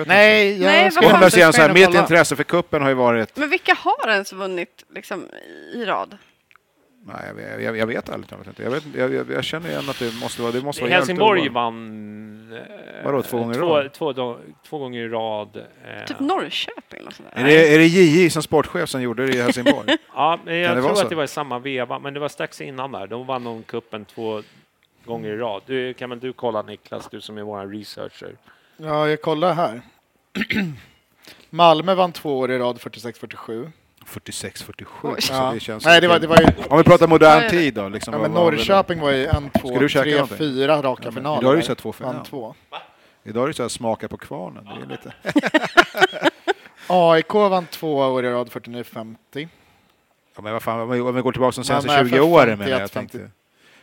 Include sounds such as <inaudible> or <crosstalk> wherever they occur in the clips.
Vet Nej, jag Nej, ska Inte. Jag säga så här, mitt intresse för kuppen har ju varit... Men vilka har ens vunnit liksom, i rad? Nej, jag, jag, jag vet ärligt talat inte. Jag, vet, jag, jag, jag känner igen att det måste vara... Det måste vara Helsingborg vann eh, Vadå, två gånger i två, rad? två, då- två gånger i rad. eh, Typ Norrköping eller Är det, är det JJ som sportchef som gjorde det i Helsingborg? <laughs> Ja, men jag Kan det vara tror så? att det var i samma veva, men det var strax innan där. De vann de kuppen två gånger i rad. Du, kan väl du kolla Niklas, du som är vår researcher? Ja, jag kollar här. <clears throat> Malmö vann två år i rad 46-47. 46-47. Oj. Så Ja. det känns Nej, det var, det var ju... Om vi pratar modern Ja, ja. tid då. Liksom, Ja, men det? Norrköping var ju en, två, tre, någonting? fyra raka men finaler. idag har du sett två Vann finaler. två. Idag är det så här smaka på kvarnen. Det är lite... <laughs> AIK vann två år i rad 49-50. Ja, men vad fan, om vi- går tillbaka de senaste Men, men, 20 för åren 51, menar jag. 50. Tänkte.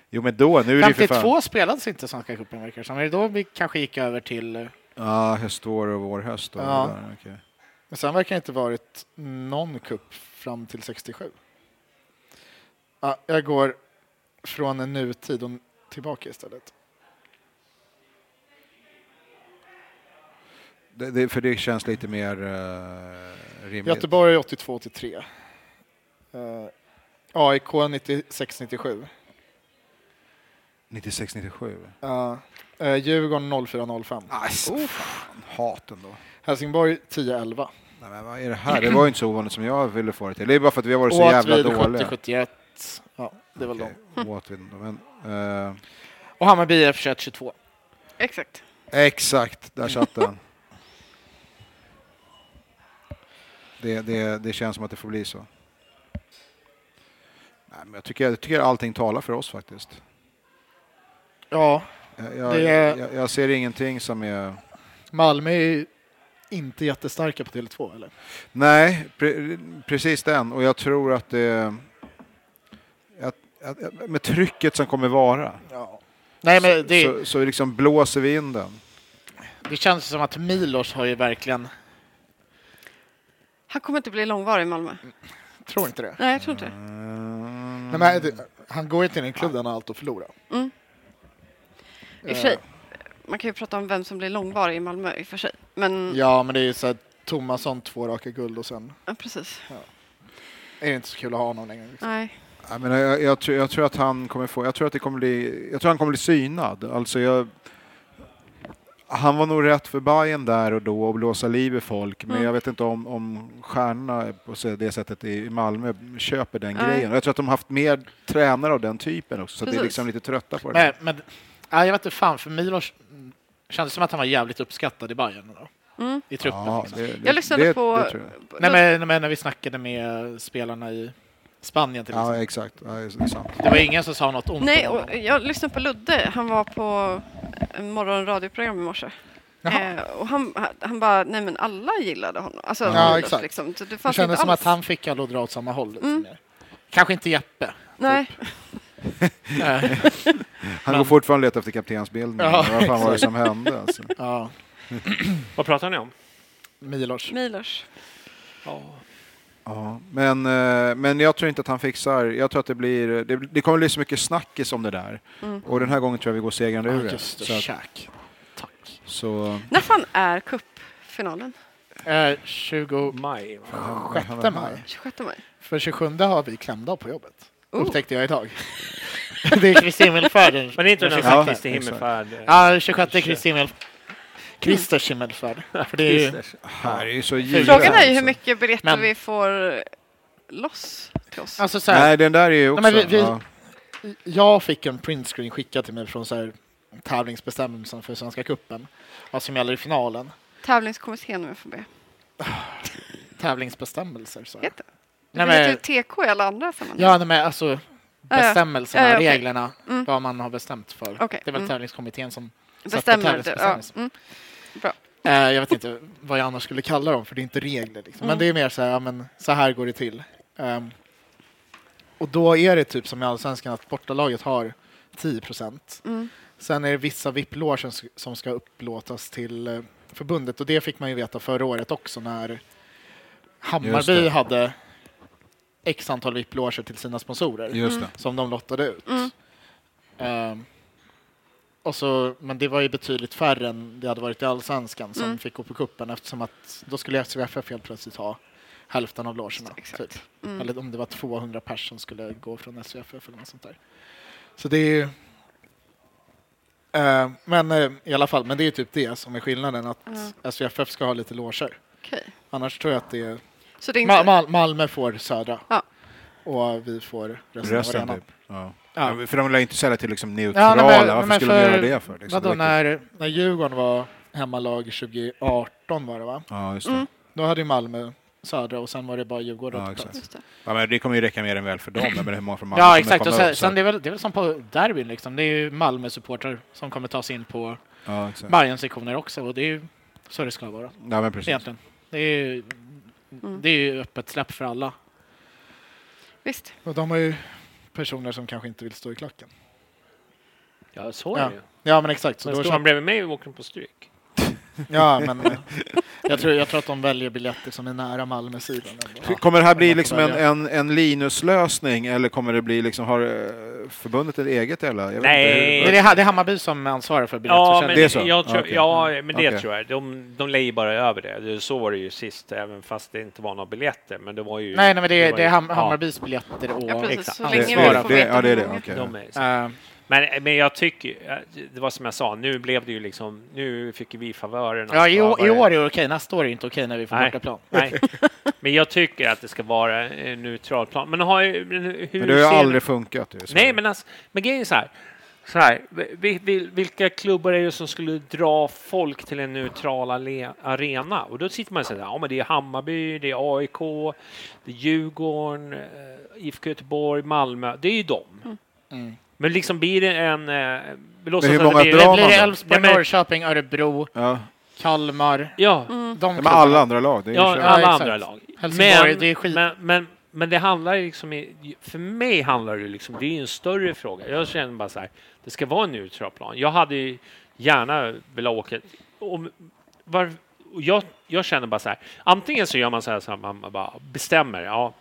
Jo men då, nu är det ju för fan... 52 spelades inte Svenska cupen verkar det som. Är det då vi kanske gick över till... Ja, höstår och vårhöst. Och Ja. där, okej. Men sen verkar det inte varit någon cup fram till 67. Ja, jag går från en nutid och tillbaka istället. det, det, för det känns lite mer uh, rimligt. Göteborg 82-83. Uh, AIK 96-97. 96-97. Uh, uh, Djurgården 04-05. Alltså, fan, hat ändå. Helsingborg 10-11. Nej, men vad är det här? Det var ju inte så ovanligt som jag ville få det till. Det är bara för att vi har varit så jävla dåliga. 70-71. Ja, det är väl de. Åtvid, men, eh, Och Hammarby IF 21-22. Exakt. exakt, där satt den. Det, det, det känns som att det får bli så. Nej, men jag, tycker, jag tycker allting talar för oss faktiskt. Ja, Jag, jag, Det är- jag, jag ser ingenting som är... Malmö är ju inte jättestarka på Tele2 eller? Nej, pre, precis den. Och jag tror att det... Att, att, med trycket som kommer vara Ja. Nej men det, så, så liksom blåser vi in den. det känns som att Milos har ju verkligen, Han kommer inte bli långvarig i Malmö. tror inte det. Nej, jag tror inte det. Mm. Nej, men han går ju till en klubb där han har allt att förlora. Mm. I och för sig, man kan ju prata om vem som blir långvarig i Malmö i och för sig. Men, ja. Ja, men det är ju så här, Tomasson två raka guld och sen precis. är det inte så kul att ha honom längre. Liksom. Nej. Jag, menar, jag, jag, tror, jag tror att han kommer få, jag tror att det kommer bli, jag tror han kommer bli synad. Alltså jag, han var nog rätt för Bayern där och då och blåsa liv i folk, men Mm. jag vet inte om, om stjärnorna på det sättet i Malmö köper den Nej. grejen. Jag tror att de har haft mer tränare av den typen också, så att det är Precis. liksom lite trötta på det. Men, men ja, jag vet inte fan, för Milos kändes som att han var jävligt uppskattad i Bayern då, Mm. i truppen. Ja, liksom. det, det, Jag lyssnade det, på... Jag. Nej, men, men när vi snackade med spelarna i Spanien till exempel. Ja, exakt. Ja, det. Det var ingen som sa något ont Nej, om och jag lyssnade på Ludde. Han var på en morgonradioprogram i morse. Eh, och han, han- bara, nej men alla gillade honom. Alltså, Ja, Milos, exakt. Liksom. Så det Det kändes som alls. att han fick alla att dra åt samma håll. Mm. Kanske inte Jeppe. Nej, <laughs> Han går fortfarande och letar efter kaptensbilden. Ja, Vad fan var det som hände? Alltså? <laughs> Ja, <clears throat> Vad pratar ni om? Milos. Milos. Ja, men, eh, men jag tror inte att han fixar. Jag tror att det blir... Det, det kommer bli så mycket snackis om det där. Mm. Och den här gången tror jag vi går segrande ur Ja, det. Så, att. Tack. så När fan är cupfinalen? Eh, 26 Maj. maj. 26 maj? För 27 har vi klämdag på jobbet. Oh. Upptäckte jag idag. <laughs> det är Kristi himmelfärden. <laughs> Men det är inte den Ja, här Kristi exakt. himmelfärd? Ja, 26 Kristi himmel... Kristers himmelfärd. För det är ju... Här är ju så givet. Frågan är ju hur mycket biljetter Men- vi får loss till oss. Alltså så här, Nej, den där är ju också... men vi- vi- ja. jag fick en printscreen skickad till mig från så här, tävlingsbestämmelsen för Svenska cupen. Vad som gäller i finalen. Tävlingskommittén om jag får be. Tävlingsbestämmelser. Så. Heter det? Nej, heter men, ju TK i alla andra sammanhang. ja, nej, men alltså bestämmelserna, Ja, ja, okej. reglerna, Mm. vad man har bestämt för. Okej, Det är väl mm. tävlingskommittén som Bestämmer det. Ja. Mm. Bra. Eh, jag vet inte vad jag annars skulle kalla dem, för det är inte regler. Liksom. Men Mm. det är mer så här, ja, men så här går det till. Ehm, och då är det typ som i Allsvenskan att bortalaget har 10 procent. Mm. Sen är det vissa VIP-loger som, som ska upplåtas till eh, förbundet och det fick man ju veta förra året också när Hammarby hade x antal VIP-loger till sina sponsorer Just det. som de lottade ut. Mm. Ehm, och så, men det var ju betydligt färre än det hade varit i Allsvenskan som Mm. fick gå på kuppen eftersom att då skulle SVFF helt plötsligt ha hälften av logerna. Exakt. Typ. Mm. Eller om det var 200 personer som skulle gå från SVFF eller något sånt där. Så det är ju... Eh, men eh, i alla fall, men det är typ det som är skillnaden att Ja. SVFF ska ha lite loger. Okej. Annars tror jag att det är... Så det är inte... Mal- Malmö får södra Ja. och vi får resten, av arenan. typ. Ja. Ja. Ja. För de lär inte sälja till liksom Ja, neutrala. nej, men- Varför men skulle de för- göra det för? Liksom? Vadå, när, när Djurgården var hemmalag 2018 var det va? Ja, just det. Mm. Då hade ju Malmö södra och sen var det bara Djurgården Ja, exakt. det. Ja, men det kommer ju räcka mer än väl för dem. Men hur många från Malmö Ja exakt, och sen, upp, sen det, är väl, det är väl som på derbyn liksom. Det är ju Malmö-supportrar som kommer ta sig in på Ja. Bayern sektioner också och det är ju så det ska vara Ja, men precis. egentligen. Det är ju, Mm. det är ju öppet släpp för alla. Visst. Och de har ju personer som kanske inte vill stå i klacken. Ja, så är Ja. det ju. Ja men exakt. Så Men då står han bredvid mig och åker på stryk. <laughs> ja, men, eh, <laughs> jag, tror, jag tror att de väljer biljetter som är nära Malmö-sidan. Kommer det här bli liksom en, en, en Linus-lösning eller kommer det bli liksom, har eh, förbundet ett eget eller? Jag vet Nej. Hur, det, är, det är Hammarby som ansvarar för Ja, biljettförsäljning. men Det är så? Jag tror, Okej. ja, men det tror jag. De, de lejer bara över det. det. Så var det ju sist, även fast det inte var några biljetter. Men det var ju... Nej, nej, men det är, var det är Hammarbys biljetter och... Ja, precis. exakt. Så Det- länge det- vi får det- veta ja, det är det. De är, men, men jag tycker, det var som jag sa, nu blev det ju liksom, nu fick vi favören. ja, i, år- i år är det okej, nästa år är det inte okej när vi får Nej. bortaplan. <laughs> Nej, men jag tycker att det ska vara en neutral plan. Men, har, hur men det har ju aldrig funkat. ju. Nej, men, alltså, men grejen är så här. Så här vi- vi- vilka klubbar är det som skulle dra folk till en neutral arena? Och då sitter man och säger ja, men det är Hammarby, det är AIK, det är Djurgården, eh, IFK Göteborg, Malmö. Det är ju dem. Mm. Men liksom blir det en... eh, Vi låtsas hur att många det drar blir, man Blir det då? Elfsborg, Nej, men- Norrköping, Örebro, Ja. Kalmar? Ja, De Ja, men klubbarna. alla andra lag. Det är ju ja kört. alla exakt. andra lag. Helsingborg, men, det är skit. Men, men, men det handlar ju liksom... i- För mig handlar det liksom... Det är ju en större fråga. Jag känner bara så här. Det ska vara en neutral plan. Jag hade ju gärna velat åka... Om, var, och jag, jag känner bara så här. Antingen så gör man så här så här, man bara bestämmer. Ja,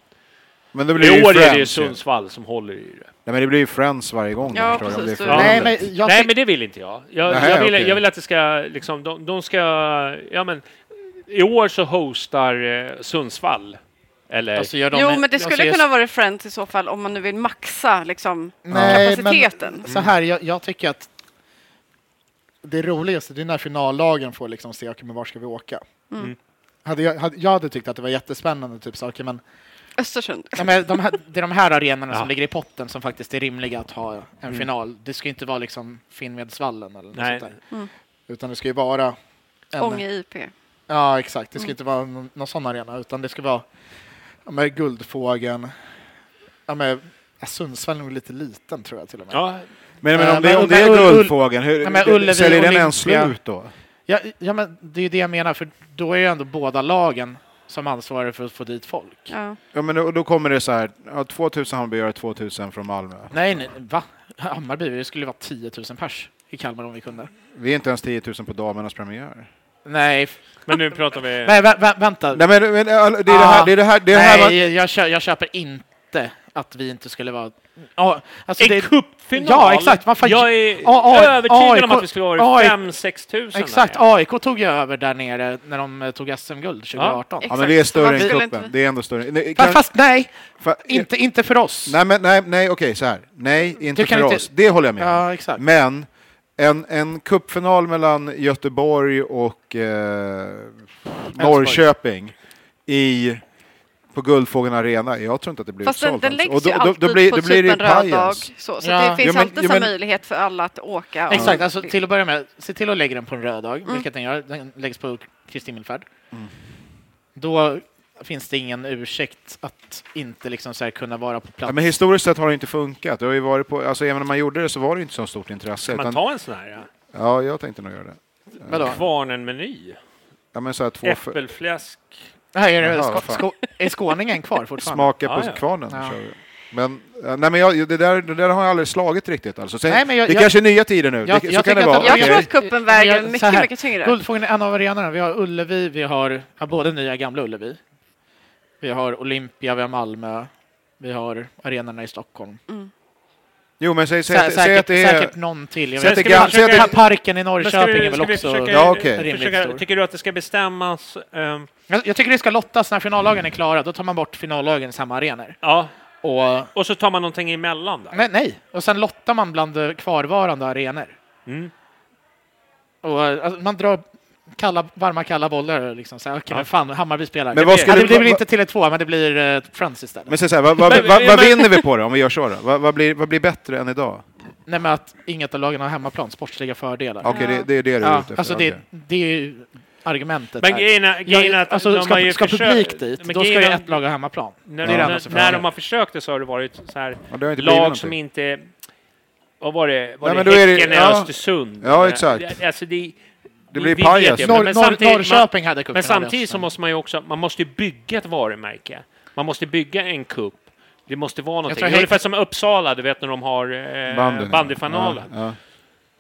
Men det blir I ju år är det ju Friends. Sundsvall som håller i det. Nej, men det blir ju Friends varje gång. Ja, förstår du, om det är precis. Nej, men jag Nej, men det vill inte jag. Jag, Nähä, jag, vill, okej. jag vill att det ska liksom... De, de ska... Ja, men... I år så hostar eh, Sundsvall. Eller... alltså, gör de Jo, en- men det alltså, skulle jag- kunna vara Friends i så fall om man nu vill maxa liksom, Nej, kapaciteten. Men, så här, jag, jag tycker att det roligaste det är när finallagen får liksom se, okej, men var ska vi åka? Mm. Hade jag, hade, jag hade tyckt att det var jättespännande, typ så, men, Östersund. ja, men de här, det är de här arenorna Ja. som ligger i potten som faktiskt är rimliga att ha en Mm. final. Det ska inte vara liksom Finnvedsvallen eller något Nej. sånt där. Mm. Utan det ska ju vara en, Ånge IP. Ja, exakt. Det ska Mm. inte vara någon, någon sån arena, utan det ska vara ja, med Guldfågeln. Ja, med, ja, Sundsvall är nog lite liten tror jag till och med. Ja, Men, men Eh, om det, men- om det är Guldfågeln, hur, Ja, men Ullevi, säljer den ens slut då? Ja, ja, men det är ju det jag menar, för då är ju ändå båda lagen som ansvarar för att få dit folk. Ja. Ja, men då, då kommer det så här, ja, 2000 Hammarbyare, 2000 från Malmö. Nej, nej, va? Hammarby, det skulle vara 10 000 pers i Kalmar om vi kunde. Vi är inte ens 10 000 på damernas premiär. Nej, Men nu pratar vi... nej vä vä vänta. Nej, men, men, det är det här, det är det här, det är det här man, nej, jag, kö jag köper inte att vi inte skulle vara... Ja, alltså en det, cupfinal? Ja, exakt. Man får- jag är A- A- övertygad om AIK att vi skulle vara AIK 5-6 tusen. Exakt, där. AIK tog ju över där nere när de eh, tog SM-guld 2018. ja, men det är större än cupen. inte- Det är ändå större. Nej, Fast, fast nej, fa- inte, inte för oss. Nej, men, nej, nej okej, så här. Nej, inte för inte- oss. Det håller jag med om. Ja, exakt. Men en, en cupfinal mellan Göteborg och eh, Norrköping i, på Guldfågeln Arena, jag tror inte att det blir Fast den, utsålt. den alltså. läggs Och då, ju då, alltid då blir, på då blir typ en röd dag. Så, så Ja. det finns Ja, men- alltid så men- möjlighet för alla att åka. Exakt, alltså till att börja med, se till att lägga den på en röd dag, Mm. vilket den gör. Den läggs på Kristi himmelfärd. Mm. Då finns det ingen ursäkt att inte liksom så här kunna vara på plats. Ja, men historiskt sett har det inte funkat. Det har ju varit på, alltså, även när man gjorde det så var det inte så stort intresse. Kan man ta en sån här? Ja. ja, jag tänkte nog göra det. Vadå? Kvarnen-meny? Ja, men så här, två för, Äppelfläsk? Här är, det, Jaha, sko, är skåningen kvar <laughs> fortfarande? smaka på Ja, ja. kvarnen. Ja. Men, ja, nej, men jag, det, där, det där har jag aldrig slagit riktigt. Alltså. Sen, Nej, men jag- det jag- kanske är nya tider nu. Jag- det, jag så kan det vara. Jag tror att kuppen väger mycket, här, mycket tyngre. Guldfågeln är en av arenorna. Vi har Ullevi, vi har ja, både nya Gamla Ullevi. Vi har Olympia, vi har Malmö. Vi har arenorna i Stockholm. Jo, men säg, säg, Sä, säg, säg säkert, att det är... säkert någon till. Jag vet ska vi försöka- Parken i Norrköping vi- är väl också försöka- Ja, okej. rimligt försöka- stor. Tycker du att det ska bestämmas? ehm, Jag, jag tycker det ska lottas när finallagen är klara. Då tar man bort finallagen i samma arenor. ja, Och, och så tar man någonting emellan där. nej, nej, och sen lottar man bland kvarvarande arenor. Mm. Och, alltså, man drar kalla, varma kalla bollar. Liksom. Så, okej, Ja. men fan, Hammarby spelar. Men det, vad blir, skulle- ja, det blir inte till 1-2, men det blir uh, Friends istället. Men så här, vad, vad, vad, vad vinner vi på det om vi gör så? Då? Vad, vad, blir, vad blir bättre än idag? Nej, men att inget av lagen har hemmaplan, sportsliga fördelar. Okej, det, det är det du är ja, ute efter. alltså det, okej. det är ju argumentet Men grejen är att alltså, de har ska, ju ska försökt- publik dit, men då ska ju ett lag ha hemmaplan. När, det när, de har försökt det så har det varit så här Ja, lag någonting. som inte... Vad var det? Var Nej, det Häcken i ja. Östersund? Ja, exakt. Alltså det, Det blir pajas. Norr, men samtidigt- Norrköping hade Men cupfinal. samtidigt så måste man ju också, man måste ju bygga ett varumärke. Man måste bygga en kupp. Det måste vara någonting. tror Det är Ungefär som Uppsala, du vet när de har eh, bandyfinalen. Ja, ja.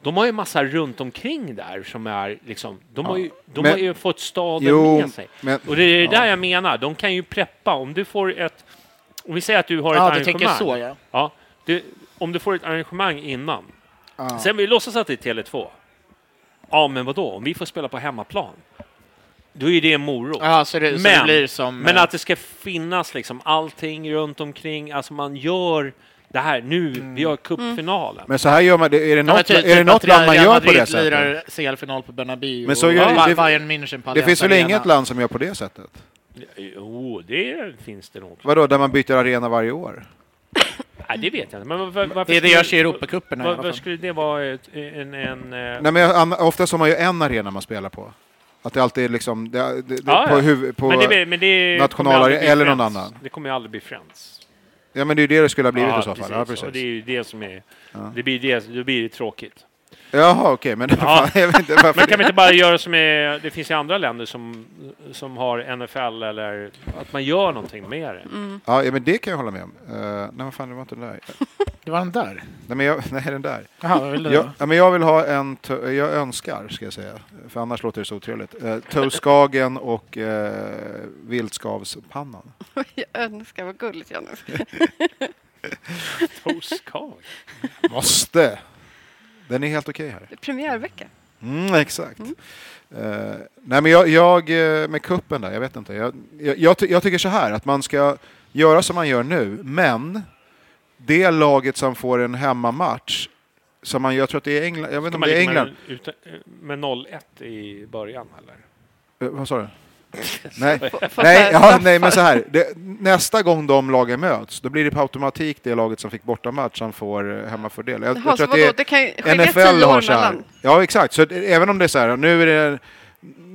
De har ju massa runt omkring där som är liksom, de har ju, de Men- har ju fått staden Jo, med sig. men... Och det är det Ja. där jag menar, de kan ju preppa. Om du får ett, om vi säger att du har ett Ja, du arrangemang. tänker så ja. Ja, du, om du får ett arrangemang innan. ja. Sen vi låtsas att det är Tele2. Ja, men vadå? Om vi får spela på hemmaplan, då är det en morot. Ja, så det, så det Men- blir som... Men eh, att det ska finnas liksom allting runt omkring, alltså man gör det här nu, vi har cupfinalen. Men så här gör man, är det Ja, men något, typ- är det typ något land man gör på Madrid det sättet? lirar CL-final på Bernabéu Men så och gör- det- Bayern München på Det finns väl inget land som gör på det sättet? Jo, det finns det nog. Vadå, där man byter arena varje år? Nej, det vet jag inte. Men var- var- varför Det, det skulle- görs i Europacupen i var- alla Varför fall. skulle det vara ett, en... en eh, Nej, men oftast har man ju en arena man spelar på. Att det alltid är liksom, det, det, Ja, på, ja. på men det, men det nationalare- eller någon Friends. annan. Det kommer ju aldrig bli Friends. Ja men det är ju det det skulle ha blivit Ja, i så fall. Ja, Och precis. det är ju det som är... Ja. Det blir det, då blir det tråkigt. Jaha okej, men Ja. fan, <laughs> jag vet inte varför. Men kan vi inte bara göra som är... Det finns ju andra länder som, som har NFL eller att man gör någonting med det. Ja, ja, men det kan jag hålla med om. Uh, nej, vad fan, det var inte den där. Det var den där. Nej, men jag, <laughs> nej, den där. Vad vill du Jag, då? ja, men jag vill ha en, jag önskar, ska jag säga, för annars låter det så otrevligt. Uh, Toastskagen och uh, viltskavspannan. <laughs> Jag önskar, vad gulligt Janne. Toastkav. Måste! Den är helt okej här. Det är premiärvecka. Mm, exakt. Eh, nej, men jag, jag eh, med kuppen där, jag vet inte. Jag, jag, jag, ty- jag tycker så här, att man ska göra som man gör nu, men det laget som får en hemmamatch, som man, jag tror att det är England, jag vet inte om det är England. Med, utan- med 0-1 i början eller? Eh, vad sa du? <laughs> Nej, nej, ja, nej men så här. Det, nästa gång de lagen möts, då blir det på automatik det laget som fick bortamatch som får eh, hemmafördel. Jag, Jaha, jag tror att det Det NFL har så här. Ja, exakt. Så även om det är så här, nu är det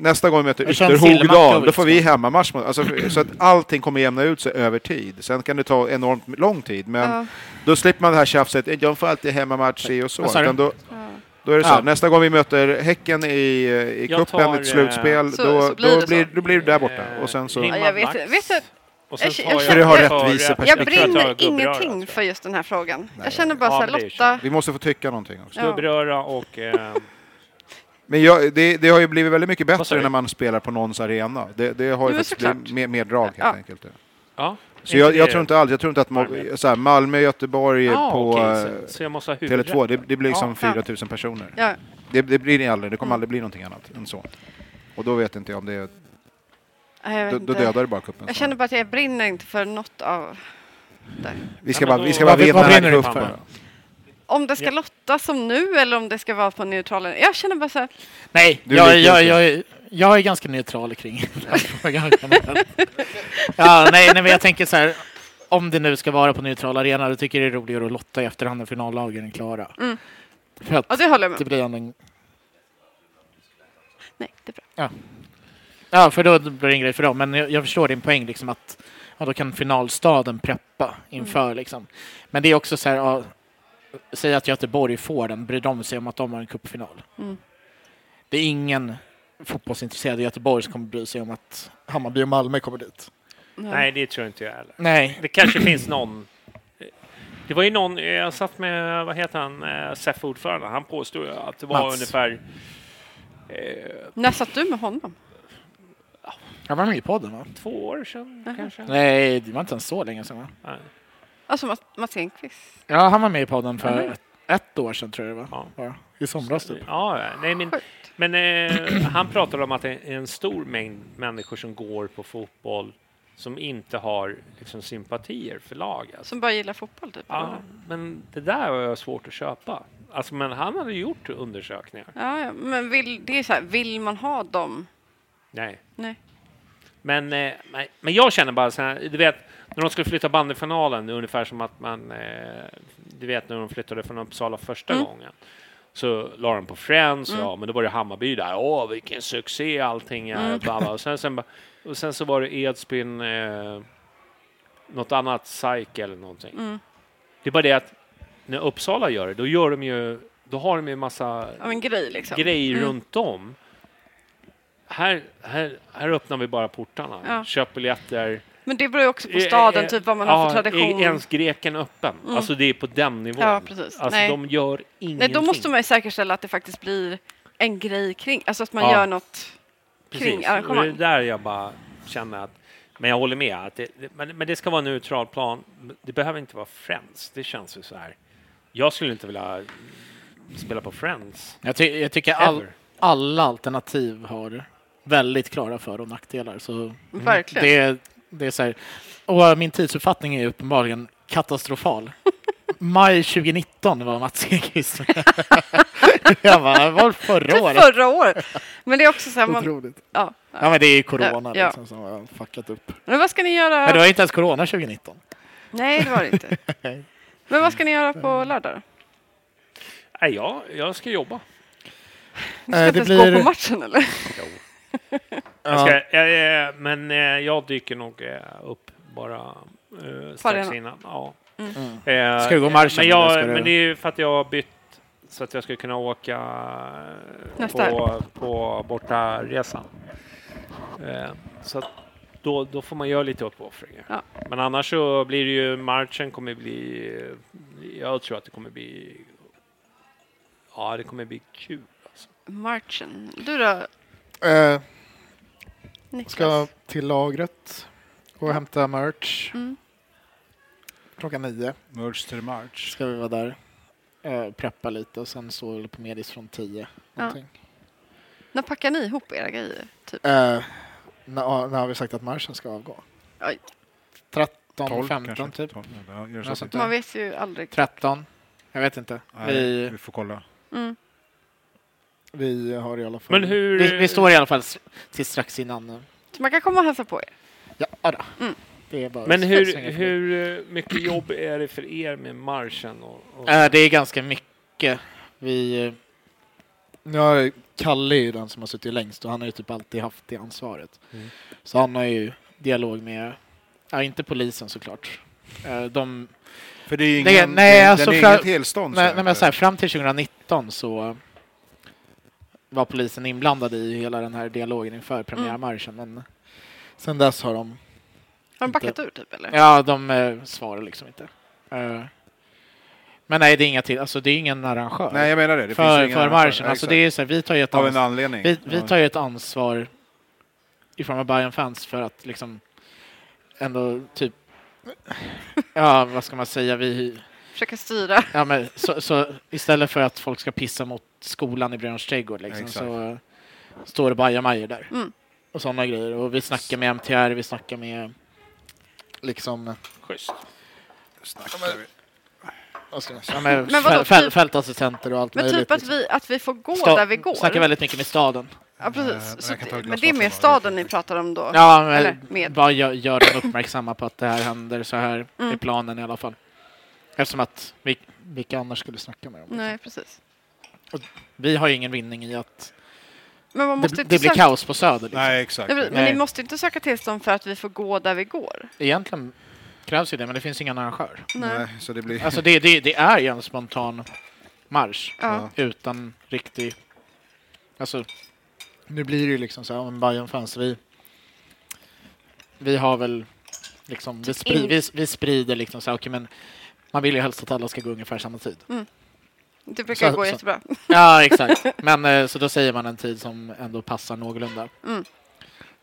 nästa gång vi möter Ytterhogdal, då får vi hemmamatch. Alltså, så att allting kommer jämna ut sig över tid. Sen kan det ta enormt lång tid, men Ja. då slipper man det här tjafset, de får alltid hemmamatch i och så. Utan då. Då är det så ja. nästa gång vi möter Häcken i, i cupen, ett slutspel, så, då, så blir då, blir, då blir du där borta. Och sen så... Ja, jag vet, vet och sen jag, jag, jag, har rättviseperspektiv. Jag brinner ingenting för just den här frågan. Nej. Jag känner bara ja, så här, Lotta... Vi måste få tycka någonting också. Stubbröra och... Eh... Men jag, det, det, har ju blivit väldigt mycket bättre när man spelar på någons arena. Det, det har ju faktiskt mer, mer drag helt ja. enkelt. Ja. Så jag, jag, tror inte alls, jag tror inte att Malmö, så här, Malmö Göteborg ah, på okay. så, eh, så Tele2, det, det blir liksom ja. 4000 personer. Ja. Det, det blir aldrig, det kommer mm. aldrig bli någonting annat än så. Och då vet inte jag om det är då, då dödar du bara kuppen. Jag känner bara att jag brinner inte för något av det. Vi ska bara, vi ska bara vinna den här kuppen. Om det ska ja. lotta som nu eller om det ska vara på neutralen. Jag känner bara så här. Nej, jag, jag, jag, jag, är ganska neutral kring den frågan. ja, nej, nej, men jag tänker så här. Om det nu ska vara på neutral arena, då tycker jag det är roligare att lotta i efterhand när finallagen är klara. Mm. För att ja, det håller jag med. Det blir en... Nej, det är bra. Ja. Ja, för då blir det en grej för dem. Men jag, jag förstår din poäng, liksom att ja, då kan finalstaden preppa inför. Mm. Liksom. Men det är också så här, ja, säg att Göteborg får den, bryr de sig om att de har en cupfinal? Mm. Det är ingen fotbollsintresserad i Göteborg som kommer bry sig om att Hammarby och Malmö kommer dit. Nej, det tror inte jag heller. Nej. Det kanske finns någon det var ju någon, jag satt med, vad heter han, eh, SEF-ordförande, han påstod att det var Mats. ungefär... Eh, När satt du med honom? Han var med i podden va? Två år sedan uh -huh. kanske? Nej, det var inte ens så länge sedan va? Nej. Alltså Mats Enqvist? Ja, han var med i podden för uh -huh. ett, ett, år sedan tror jag det var. Ja. I somras typ. Ja, nej, men, men eh, han pratade om att det är en stor mängd människor som går på fotboll som inte har liksom, sympatier för laget. Som bara gillar fotboll? Typ, ja, men det där var svårt att köpa. Alltså, men han hade gjort undersökningar. Ja, ja men vill, det är så här, vill man ha dem? Nej. Nej. Men, eh, men jag känner bara så här, du vet, när de skulle flytta bandyfinalen, ungefär som att man, eh, du vet när de flyttade från Uppsala första mm. gången, så la de på Friends, mm. ja, men då var det Hammarby där, åh vilken succé allting är, mm. och, sen, sen, och sen så var det Edsbyn, eh, något annat SAIK eller någonting. Mm. Det är bara det att när Uppsala gör det, då gör de ju, då har de ju massa ja, grej, liksom. grejer mm. runt om här, här, här öppnar vi bara portarna. Ja. Köp biljetter. Men det beror ju också på staden, typ vad man ja, har för tradition. Är ens greken öppen? Mm. Alltså det är på den nivån. Ja, precis. Alltså Nej. de gör ingenting. Nej, då måste man ju säkerställa att det faktiskt blir en grej kring, alltså att man ja. gör något precis. kring arrangemanget. det är där jag bara känner att, men jag håller med, att det, men, men det ska vara en neutral plan. Det behöver inte vara Friends, det känns ju så här. Jag skulle inte vilja spela på Friends. Jag, ty jag tycker all, alla alternativ har väldigt klara för och nackdelar. Så Verkligen. Det, det är så här. Och min tidsuppfattning är uppenbarligen katastrofal. <laughs> Maj 2019 var Mats Ekqvist <laughs> Jag bara, det var förra året. förra året. Men det är också så här, man, Otroligt. Ja, ja. men det är ju corona ja, liksom, som har fuckat upp. Men vad ska ni göra? Men det var inte ens corona 2019. Nej, det var det inte. <laughs> men vad ska ni göra på lördag? Nej, jag, jag ska jobba. Du ska äh, inte ens blir... gå på matchen eller? Jo. Jag ska, jag, men eh, jag dyker nog eh, upp bara uh, strax innan. Ja. Mm. Mm. ska du gå marschen? Men, jag, men det är ju för att jag har bytt så att jag ska kunna åka på, på bortaresan. Eh, så då, då får man göra lite uppoffringar. Ja. Men annars så blir det ju marschen kommer bli. Jag tror att det kommer bli. Ja, det kommer bli kul. Alltså. Marchen. Du då? Eh, ska till lagret och hämta merch. Mm. Klockan nio. Merch till march. Ska vi vara där. Eh, preppa lite och sen så på Medis från tio. Ja. När packar ni ihop era grejer? Typ? Eh, när, när har vi sagt att marschen ska avgå? Oj. 13, 12, 15 kanske. typ. 12, ja, Man vet ju aldrig. 13. Jag vet inte. Nej, vi, vi får kolla. Mm. Vi har i alla fall... Men hur... vi, vi står i alla fall till strax innan. Eh. Så man kan komma och hälsa på er? Ja, då. Mm. Men hur, <laughs> hur mycket jobb är det för er med marschen? Och, och... Äh, det är ganska mycket. Vi... Eh, ja, Kalle är ju den som har suttit längst och han har ju typ alltid haft det ansvaret. Mm. Så han har ju dialog med, ja inte polisen såklart. Eh, de... För det är ju ingen, det, nej, alltså, den är fram, inget tillstånd? Nej, nej, men så här, fram till 2019 så var polisen inblandad i hela den här dialogen inför premiärmarschen. Men sen dess har de... Har de backat ur typ eller? Ja, de eh, svarar liksom inte. Eh, men nej, det är inga till. Alltså, det är ingen arrangör. Nej, jag menar det. det för, finns för. Ja, Alltså, det är så här, vi tar ju ett Av en anledning. vi, vi tar ju ett ansvar i form av Bayern fans för att liksom ändå typ <laughs> Ja, vad ska man säga? Vi, Försöka styra. ja, men, så, så istället för att folk ska pissa mot skolan i Bröderns trädgård liksom, så står det bajamajor där. Mm. Och sådana grejer. Och vi snackar med MTR, vi snackar med liksom Schysst. Snackar? Ja, Men vadå, fäl, typ- fältassistenter och allt Men möjligt. typ att liksom. vi, att vi får gå Sta- där vi går. Snackar väldigt mycket med staden. Ja, precis. det, glas men det är mer staden ni pratar om då? Ja, men Eller med. bara gör, gör dem uppmärksamma på att det här händer så här Mm. i planen i alla fall. Eftersom att vi, vilka annars skulle snacka med dem? liksom. Nej, precis. Vi har ju ingen vinning i att Men man måste det, inte det blir söka... kaos på Söder. Liksom. Nej, exakt. Ja, men Nej. ni måste inte söka tillstånd för att vi får gå där vi går. Egentligen krävs ju det, men det finns ingen arrangör. Nej. Nej, så det blir... Alltså det, det, det är ju en spontan marsch Ja. utan riktig... Alltså, nu blir det ju liksom så här, om Bayern fans vi, vi har väl liksom, vi, spri, In- vi, vi sprider liksom så här, okej men man vill ju helst att alla ska gå ungefär samma tid. Det brukar Så- gå så- jättebra. <laughs> Ja, exakt. <laughs> Men eh, så då säger man en tid som ändå passar någorlunda. Mm.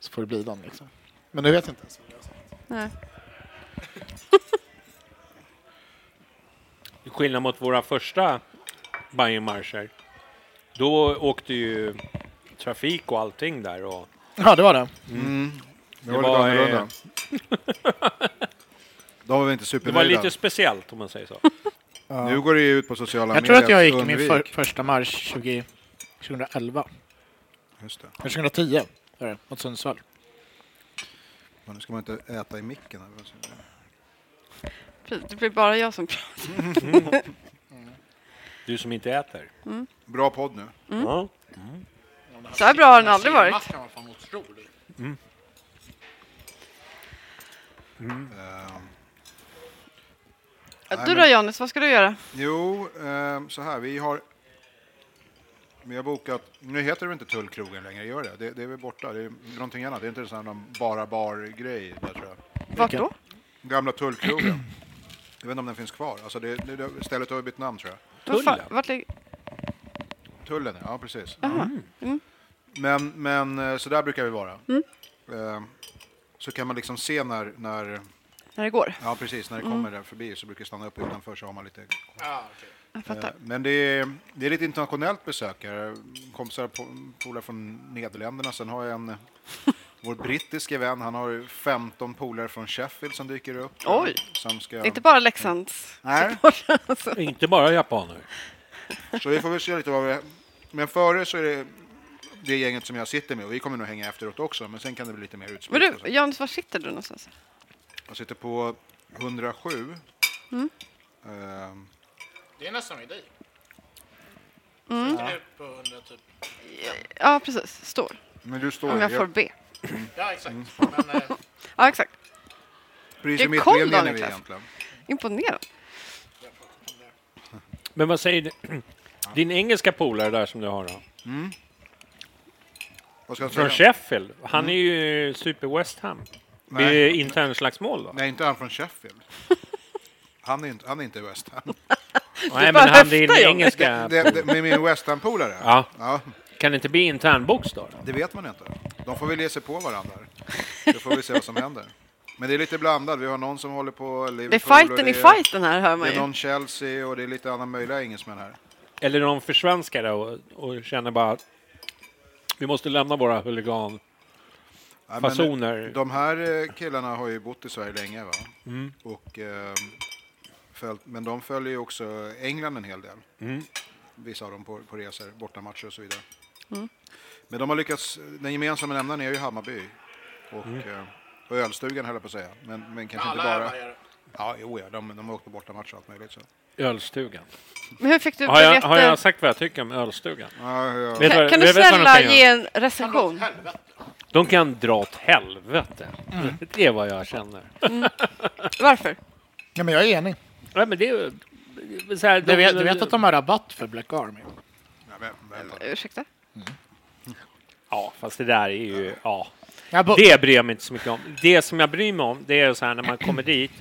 Så får det bli den liksom. Men nu vet jag inte ens. Nej. <laughs> Till skillnad mot våra första Bayernmarscher. Då åkte ju trafik och allting där. Och Ja, det var det. Mm. Det Det var lite var, eh, annorlunda. De var väl inte det var supernöjda. lite speciellt om man säger så. <laughs> Nu går det ju ut på sociala Jag tror att jag gick min undvik. för, första marsch 20, 2011. Just det. Eller 2010 var det, mot Sundsvall. Men nu ska man inte äta i micken. här. Precis, Det blir bara jag som pratar. <laughs> Du som inte äter. Bra podd nu. Ja. Så här bra har den aldrig varit. Ehm, Ja, Nej, Du då Janis, vad ska du göra? jo, ehm, så här. Vi har, vi har bokat... Nu heter det inte Tullkrogen längre, gör det? Det, det är väl borta. Det är någonting annat. Det är inte en sån här någon bara bar-grej där tror jag. Vart då? Gamla Tullkrogen. Jag vet inte om den finns kvar. Alltså det, det, stället har bytt namn tror jag. Vad fan- Vart ligger... Tullen, ja precis. Jaha. Mm. Men, men eh, så där brukar vi vara. Ehm, så kan man liksom se när, när När det går? ja precis, när det kommer där förbi så brukar jag stanna upp utanför så har man lite fattar. Eh, Men det är, det är lite internationellt besökare. Kompisar, po- polare från Nederländerna. Sen har jag en, <laughs> vår brittiske vän, han har 15 polare från Sheffield som dyker upp. Oj. Som ska, inte bara Leksands Nej. alltså. Inte bara japaner. Så vi får väl se lite vad vi... Men före så är det det gänget som jag sitter med och vi kommer nog hänga efteråt också. Men sen kan det bli lite mer Men utspritt. du, och så. Janis, var sitter du någonstans? Jag sitter på 107. Mm. Ehm, Det är nästan vid dig. Mm. på 100 typ. Ja, precis. Står. men du står... Om jag får be. Ja, exakt. Mm. Men, eh, Ja, exakt. Precis Det i är koll då, mittlinjen är vi Niklas. egentligen. Imponerande. Men vad säger du? Din engelska polare där som du har då? Vad ska jag Från säga? Sheffield. Han är ju super West Ham. Nej. Blir det internslagsmål då? Nej, inte han från Sheffield. <laughs> Han är inte, han är inte West Ham. Nej, men han din engelska... Det, det, med min West Ham-polare? Ja. ja. Kan det inte bli internbox då? Det vet man inte. De får väl ge sig på varandra. Då får vi se vad som händer. Men det är lite blandat. Vi har någon som håller på Liverpool. Det är fighten det i är- fighten här, hör man Det är ju. någon Chelsea och det är lite andra möjliga engelsmän här. Eller de försvenskar det och, och känner bara att vi måste lämna våra huligan... Ja, men Fasoner. De här eh, killarna har ju bott i Sverige länge. Va? Mm. Och, eh, följt, men de följer ju också England en hel del. Mm. Vissa av dem på, på resor, bortamatcher och så vidare. Mm. Men de har lyckats, den gemensamma nämnaren är ju Hammarby. Och, Mm. eh, och ölstugan höll jag på att säga. Men, men kanske inte bara... Ja, jo, ja, de, de har åkt på bortamatcher och allt möjligt. Så. Ölstugan. Men hur fick du Har jag, har jag sagt vad jag tycker om ölstugan? Ja, ja. Kan, kan du snälla ge en recension? De kan dra åt helvete. <laughs> Det är vad jag känner. Varför? ja, men jag är enig. Nej, men det är så här, Du vet, du vet att de har rabatt för Black Army? Ja, men, vänta. Ursäkta? Mm. Ja, fast det där är ju, ja. Ja, Det bryr jag mig inte så mycket om. Det som jag bryr mig om, det är så här när man kommer dit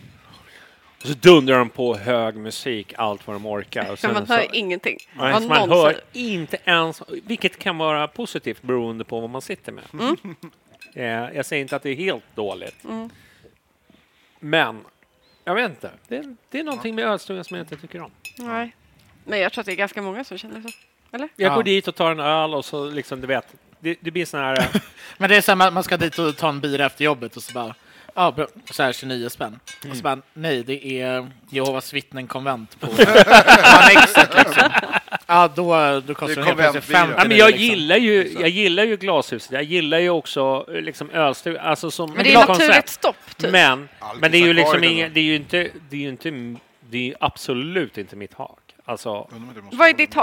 och så dundrar de på hög musik, allt vad de orkar. Och Men sen man så, hör ingenting. Nej, Vad så man någon hör inte ens, vilket kan vara positivt beroende på vad man sitter med. Mm. <laughs> Eh, jag säger inte att det är helt dåligt. Mm. Men, jag vet inte. Det, det är någonting med ölstugan som jag inte tycker om. Nej. Men jag tror att det är ganska många som känner så. Eller? Jag Ja. går dit och tar en öl och så liksom, du vet, det, det blir sån här... <laughs> Men det är så här, man- man ska dit och ta en bira efter jobbet och så bara, ja, bra, så här 29 spänn. Och Mm. så bara, nej, det är Jehovas vittnen-konvent på <laughs> Annexet liksom. Ja, då, då kostar Det helt plötsligt konventbira. 50 Ja, men jag, liksom. gillar ju, jag gillar ju glashuset, jag gillar ju också liksom ölstugan, alltså som Men det är naturligt stopp, typ. Men, men det är ju liksom ändå. det är ju inte, det är ju inte, det är absolut inte mitt hak. Alltså, Vad är ditt?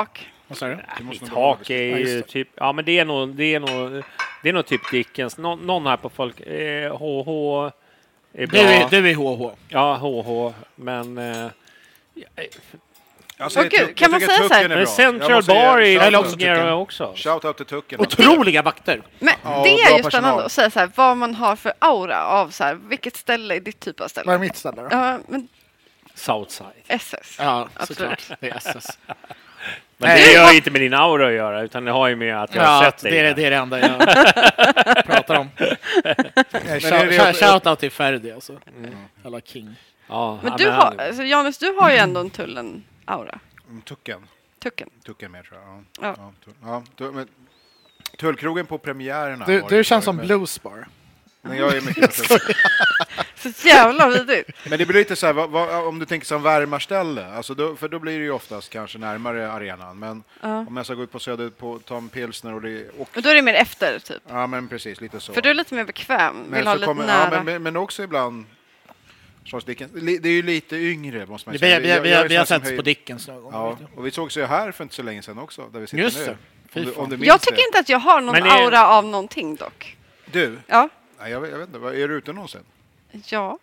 Vad sa du? mitt hak är ju det. typ, ja men det är nog, det är nog, det är nog typ Dickens. Nå, någon här på folk, eh, HH är bra. Du är, du är HH. Ja, HH, men eh, Jag säger Tuck- kan man säga så här? Men Central Bar är shout-out också. Shout-out till Tucken. Otroliga vakter! Men Ja, det är ju personal. spännande att säga så här, vad man har för aura av så här, vilket ställe är ditt typ av Vad är ställe? mitt ställe då? Ja, men Southside. SS. Ja, Absolut. såklart. Det är SS. Men det har ju inte med din aura att göra, utan det har ju med att jag har Ja, sett dig. det är, det är det enda jag <laughs> pratar om. Shoutout till Ferdi alltså. Mm. Alla king. Ja, Men du har, alltså Janus, du har ju ändå en tullen-aura. Mm, Tucken. Tucken. Tucken med tror jag. Ja. Ja. Ja, tu- ja, tu- men, tullkrogen på premiärerna. Du, du känns som bluesbar. Men jag är mycket. Så jävla vidrigt. Men det blir lite så här, vad, vad, om du tänker som värmarställe, alltså då, för då blir det ju oftast kanske närmare arenan. Men Ja. om jag ska gå ut på Söder på ta en pilsner och det och, Men då är det mer efter, typ. Ja men precis, lite så. För du är lite mer bekväm, men, vill ha så lite kommer, nära. ja, men, men, också ibland Charles Dickens. Li- Det är ju lite yngre måste man Vi, säga. vi, vi, Jag- vi, jag är vi har som setts på Dickens någon gång. Ja, och vi sågs ju här för inte så länge sedan också, där vi sitter Just nu. det. Fy Om du, fan. om du minns jag tycker det. inte att jag har någon Men är- aura av någonting dock. Du? Ja. Nej, jag, vet, jag vet inte, är du ute någonsin? Ja.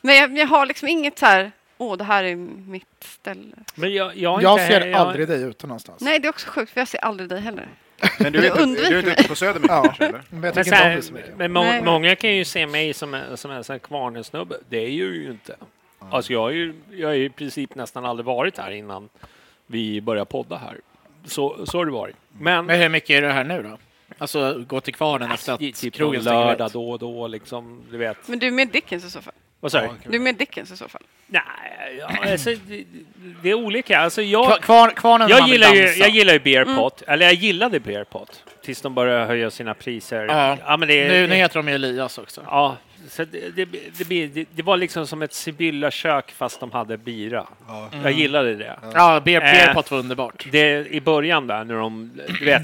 Men jag, jag har liksom inget så här, åh det här är mitt ställe. Men jag, jag, har Jag inte, ser jag, aldrig dig ute någonstans. Nej, det är också sjukt för jag ser aldrig dig heller. Men du, Du är inte- undviker du är inte mig. ute på Söder mycket Ja. kanske, eller? Men jag Men, tycker så inte om här, dig så mycket. men må, Nej. många kan ju se mig som en, som en sån här kvarnensnubbe. Det är ju inte. Alltså jag har ju, jag har ju i princip nästan aldrig varit här innan vi började podda här. Så, så har det varit. Men, Men hur mycket är du här nu då? Alltså gå till kvarnen efter att typ krogen stänger lördag då och då liksom, du vet. Men du är med Dickens i så fall. Vad sa du? Ja, Du är med Dickens i så fall. Nej, ja, alltså, det, det är olika. Alltså jag, Kvar, kvar, kvarnen jag, man vill gillar ju, dansa. jag gillar ju beer pot, eller jag gillade beer pot. Tills de började höja sina priser. Ja. men det, nu, nu heter de ju Elias också. Ja, så det, det, det, det, det var liksom som ett Sibylla-kök fast de hade bira. Jag gillade det. Ja, beer, Eh. beer pot var underbart. det. I början där, när de, du vet,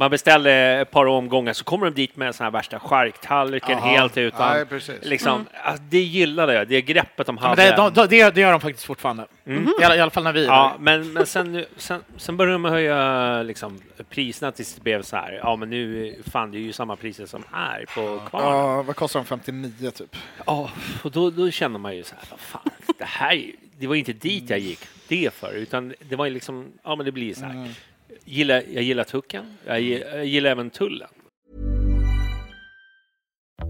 man beställde ett par omgångar så kommer de dit med såna här värsta charktallriken helt utan... Nej, precis. Liksom, alltså, det gillade jag, det greppet de Ja, hade. men det, de, de, det, det gör de faktiskt fortfarande. I, alla, I alla fall när vi är Ja, där. men, men sen, sen, sen började de höja liksom, priserna tills det blev så här. Ja, men nu fan, det är ju samma priser som här på kvarnen. Ja, vad kostar de? 59 typ? Ja, och då, då känner man ju så här, vad fan, det här, är- det var inte dit jag gick det för, utan det var ju liksom, ja men det blir så här. Gillar, jag gillar tucken, jag, gillar, jag gillar även tullen.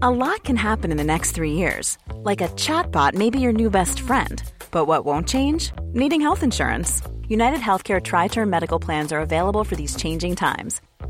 A lot can happen in the next three years. Like a chatbot may be your new best friend. But what won't change? Needing health insurance. United Healthcare Tri Term Medical Plans are available for these changing times.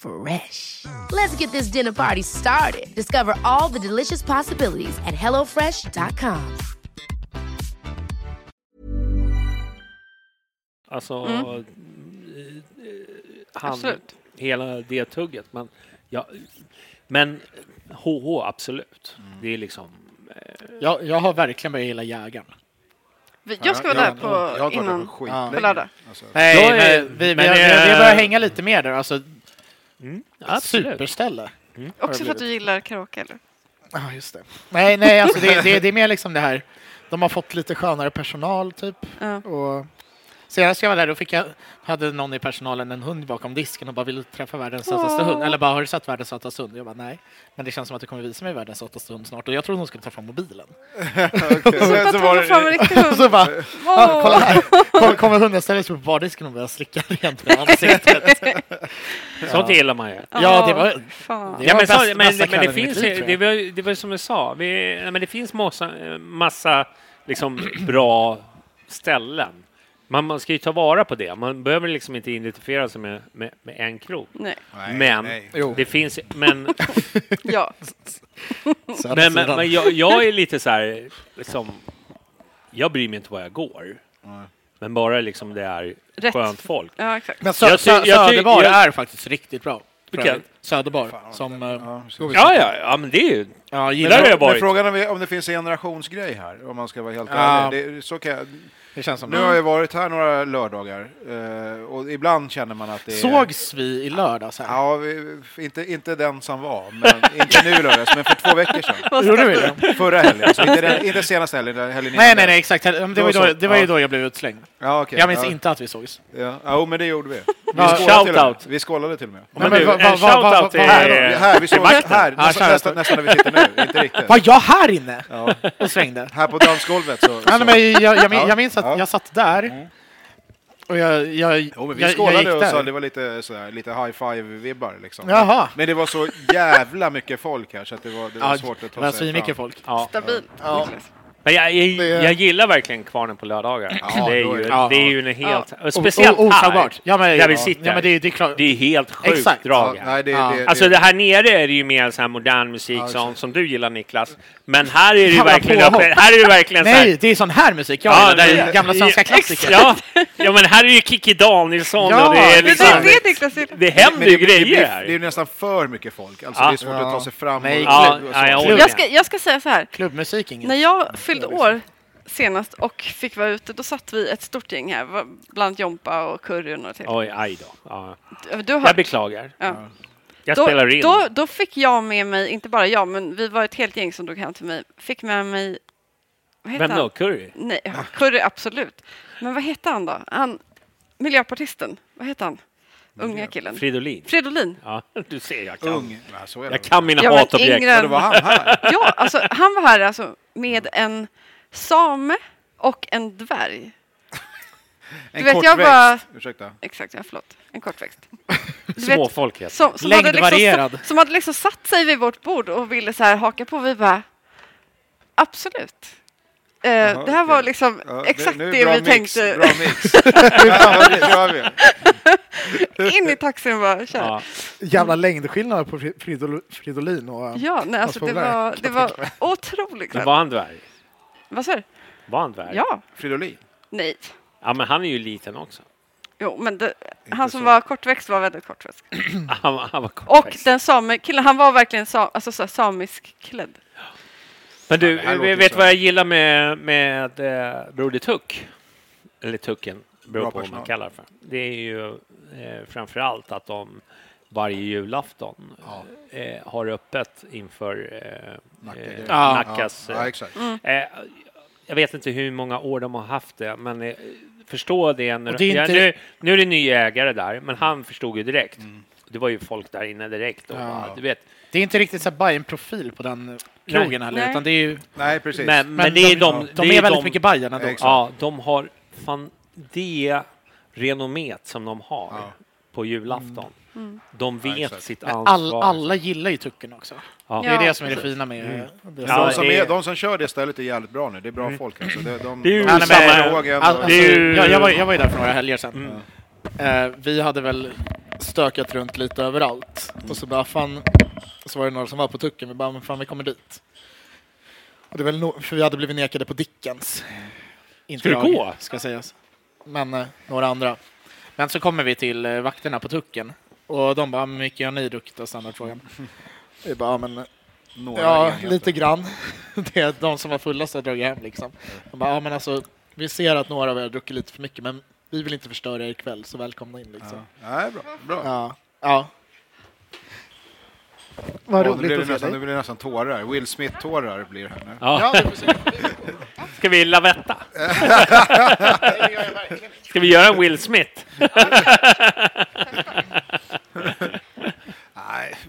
Fresh. Let's get this dinner party started. Discover all the delicious possibilities at hellofresh.com. Alltså, Mm. eh, han, Absolut. hela det tugget. Men, ja, men HH, absolut. Mm. Det är liksom... Jag, jag har verkligen börjat gilla jägaren. Vi- Jag ska vara där på, jag där innan, skitlänge. på lördag. Alltså, Nej, Jag men vi, vi, men, vi, vi eh, börjar hänga lite mer där. Alltså, Mm, absolut. superställe. Också för att du gillar karaoke, eller? Ja, just det. Nej, nej, alltså det, <laughs> det, det är mer liksom det här. De har fått lite skönare personal, typ. Ja. Och senast jag var där, då fick jag, hade någon i personalen en hund bakom disken och bara ville träffa världens sötaste hund. Eller bara, har du sett världens sötaste hund? Jag bara, nej. Men det känns som att du kommer visa mig världens sötaste hund snart. Och jag trodde hon skulle ta fram mobilen. <laughs> Bara ta fram en riktig hund. så bara, ja, Åh. kolla här. Kommer, kommer hunden ställa sig på bardisken och börja slicka rent med ansiktet. <laughs> Sånt gillar man ju. Ja, det var... Det Ja, men, så, bästa- men, bästa men det finns liv, det var, det var som jag sa, vi, nej, men det finns massa, massa liksom, bra ställen. Man, man ska ju ta vara på det. Man behöver liksom inte identifiera sig med, med, med en krog. Nej. nej, Men nej. Jo. det finns, men, <laughs> Ja. Men, men, men jag, jag är lite så här, liksom, jag bryr mig inte var jag går. Men bara liksom det är Rätt. skönt folk. ja, exakt. Men sö, Jag sö, Söderbar jag- är faktiskt riktigt bra. Vilken? Söderbar. Som, eh, Ja. Ja, ja, ja, men det är ju... ja, Men gillar det. jag Men frågan är om det finns en generationsgrej här, om man ska vara helt Ja. ärlig. Det, så kan jag, det känns som nu har jag varit här några lördagar eh, och ibland känner man att det är... Sågs vi i lördags här? Ja, vi, inte, inte den som var, men inte nu i lördags, men för två veckor sedan. <laughs> Gjorde vi det? Förra helgen, alltså, inte, den, inte senaste helgen, helgen Nej, nej, nej, exakt. Det var, ju Då det var ju då jag blev utslängd. Ja, okej. Jag minns ja, inte att vi sågs. Ja, ja, men det gjorde vi. Vi skålade, till vi skålade till och med. Men men du, en shoutout till... Här, här vi såg här, Ja, nästan, nästan, nästan där vi sitter nu, inte riktigt. Var jag här inne Ja, och svängde? här på dansgolvet så... Ja, men jag, jag, jag minns att ja. jag satt där och jag, jag, Jo, men vi jag, jag skålade gick och där. så det var lite, sådär, lite high five-vibbar. Liksom. Jaha. Men det var så jävla mycket folk här så att det var, det var Ja, svårt att det var ta sig svinmycket fram. folk. Ja. Stabilt. Ja. Men jag, jag, Det- jag gillar verkligen Kvarnen på lördagar. Ja, det, är ju, det- ja. det är ju en helt... O- Speciellt o- här, oslagbart. Ja, men, där ja, vi sitter. Ja, men det, det är klart. Det är helt sjukt Exakt. drag Ja, här. nej, det, Ja. det, Alltså det här nere är det ju mer så här modern musik Ja, sånt som du gillar Niklas. Men här är det ju verkligen här är det verkligen så här, Nej, det är sån här musik jag gillar. Det är gamla svenska klassiker. Ja, ja, men här är ju Kikki Danielsson Ja, och det är det är Det liksom... det Niklas. Det händer ju det, det, grejer blir, det är här. ju nästan för mycket folk. Alltså, Ja. Det är svårt att ta sig fram. Nej, Ja, ja, jag ska, säga så här. Klubbmusik inget. När jag fyllde år senast och fick vara ute, då satt vi ett stort gäng här, bland Jompa och Curry och till. Oj, aj då. Ja. Du har Jag beklagar. Ja. Jag Då, spelar in. då, då fick jag med mig, inte bara jag, men vi var ett helt gäng som drog hem till mig, fick med mig... Vad heter Vem då? han? Curry? Nej, Curry absolut. Men vad hette han då? Han, miljöpartisten, vad heter han? Unga killen. Fridolin? Fridolin. Ja, du ser, jag kan. Ung. Ja, så är det. Jag kan mina Ja, hatobjekt. yngre var han här. <laughs> Ja, alltså han var här alltså med en same och en dvärg. <laughs> En vet, kort jag växt. var- Ursäkta. Exakt, ja, förlåt. En kortväxt. Du vet, Småfolkhet. som, som, hade liksom, Längdvarierad. sa- som hade liksom satt sig vid vårt bord och ville så här haka på. Vi bara, absolut. Eh, Jaha, det här var okej. liksom Ja, exakt nu det bra vi mix, tänkte. Bra mix. <laughs> ja. In i taxin och bara, kör. Ja. Ja, Jävla längdskillnad på Fri- Fridol, Fridolin och... nej, alltså det var, det var <laughs> otroligt Men var han dvärg? Vad sa du? Var han dvärg? Ja, Fridolin. nej. Ja, men han är ju liten också. Jo, men det, han som så. var kortväxt var väldigt kortväxt. <clears throat> Han, var- han var Och kortväxt. den same killen, han var verkligen sa, alltså, så här, samisk klädd. Men du, Ja, låter vet vad jag gillar med, med eh, Broder Tuck? Eller Tucken, beror Bra på vad man personal. kallar det för. Det är ju eh, framför allt att de varje julafton eh, har öppet inför eh, Nacka- eh, Ja. Nackas... Ja, eh, exakt. Eh, jag vet inte hur många år de har haft det, men eh, förstå det. När, det är ja, inte- nu, nu är det ny ägare där, men han förstod ju direkt. Det var ju folk där inne direkt. Och, Ja. bara, du vet, Det är inte riktigt så här Bajen-profil på den krogen heller, Nej. utan det är ju... Nej, precis. men, men, Men det är de, de... de är väldigt de, mycket Bajen ändå. Ja, de har fan det renommet som de har Ja. på julafton. Mm. De vet exakt. sitt ansvar. all, alla gillar ju tucken också. Ja. Det är Ja, det som är det fina med Mm. det. Ja, de, som är- de som kör det stället är jävligt bra nu. Det är bra folk alltså. De, de, samma- alltså, jag, jag, var, jag var ju där för några helger sedan. Mm. Eh, vi hade väl stökat runt lite överallt. Och så bara fan, så var det några som var på tucken. Vi bara, men fan vi kommer dit. Och det är väl no- för vi hade blivit nekade på Dickens. Inte du jag, gå? Ska sägas. Men eh, några andra. Men så kommer vi till eh, vakterna på tucken. Och de bara, hur mycket har ni druckit då? Standardfrågan. <laughs> Vi bara, men några Ja, enheter. lite grann. <laughs> Det är de som var fullast har dragit hem liksom. De bara, ja men alltså, vi ser att några av er har druckit lite för mycket, men vi vill inte förstöra er kväll, så välkomna in liksom. Ja. Nej, bra. bra. Ja. ja. Vad nu blir roligt det att se nästan, nu dig. blir det nästan tårar. Will Smith-tårar blir det här nu. Ja. Ja, se. Ska vi lavetta? <laughs> Ska vi göra en Will Smith? <laughs>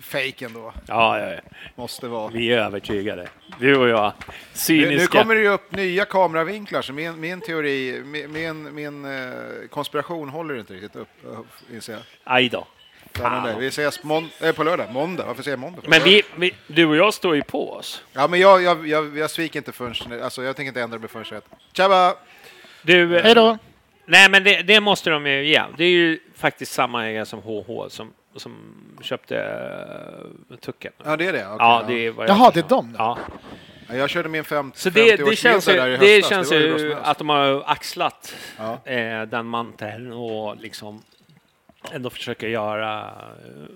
Fake ändå. Ja, ja, ja. Måste vara. vi är övertygade. Du och jag. Nu, Cyniska. nu kommer det ju upp nya kameravinklar, så min, min teori, min, min, min eh, konspiration håller inte riktigt upp, eh, inser jag. Aj då. Spännande. Vi ses eh, på lördag, måndag. Varför säger jag måndag? Men vi, vi, du och jag står ju på oss. Ja, men jag, jag, jag, jag sviker inte förrän, alltså jag tänker inte ändra mig förrän rätt. Tjaba! Du, Hej då! Nej, men det, det måste de ju ge. Det är ju faktiskt samma ägare som HH som, som köpte uh, Tucken. Ja, det är det? Okej, ja, det är vad jag Jaha, det är de? Ja. Ja, Jag körde min fem, Så det, det 50-årsmiddag känns ju, där i det höstas. känns var hur bra ju att de har axlat Ja. eh, den manteln och liksom ändå försöker göra eh,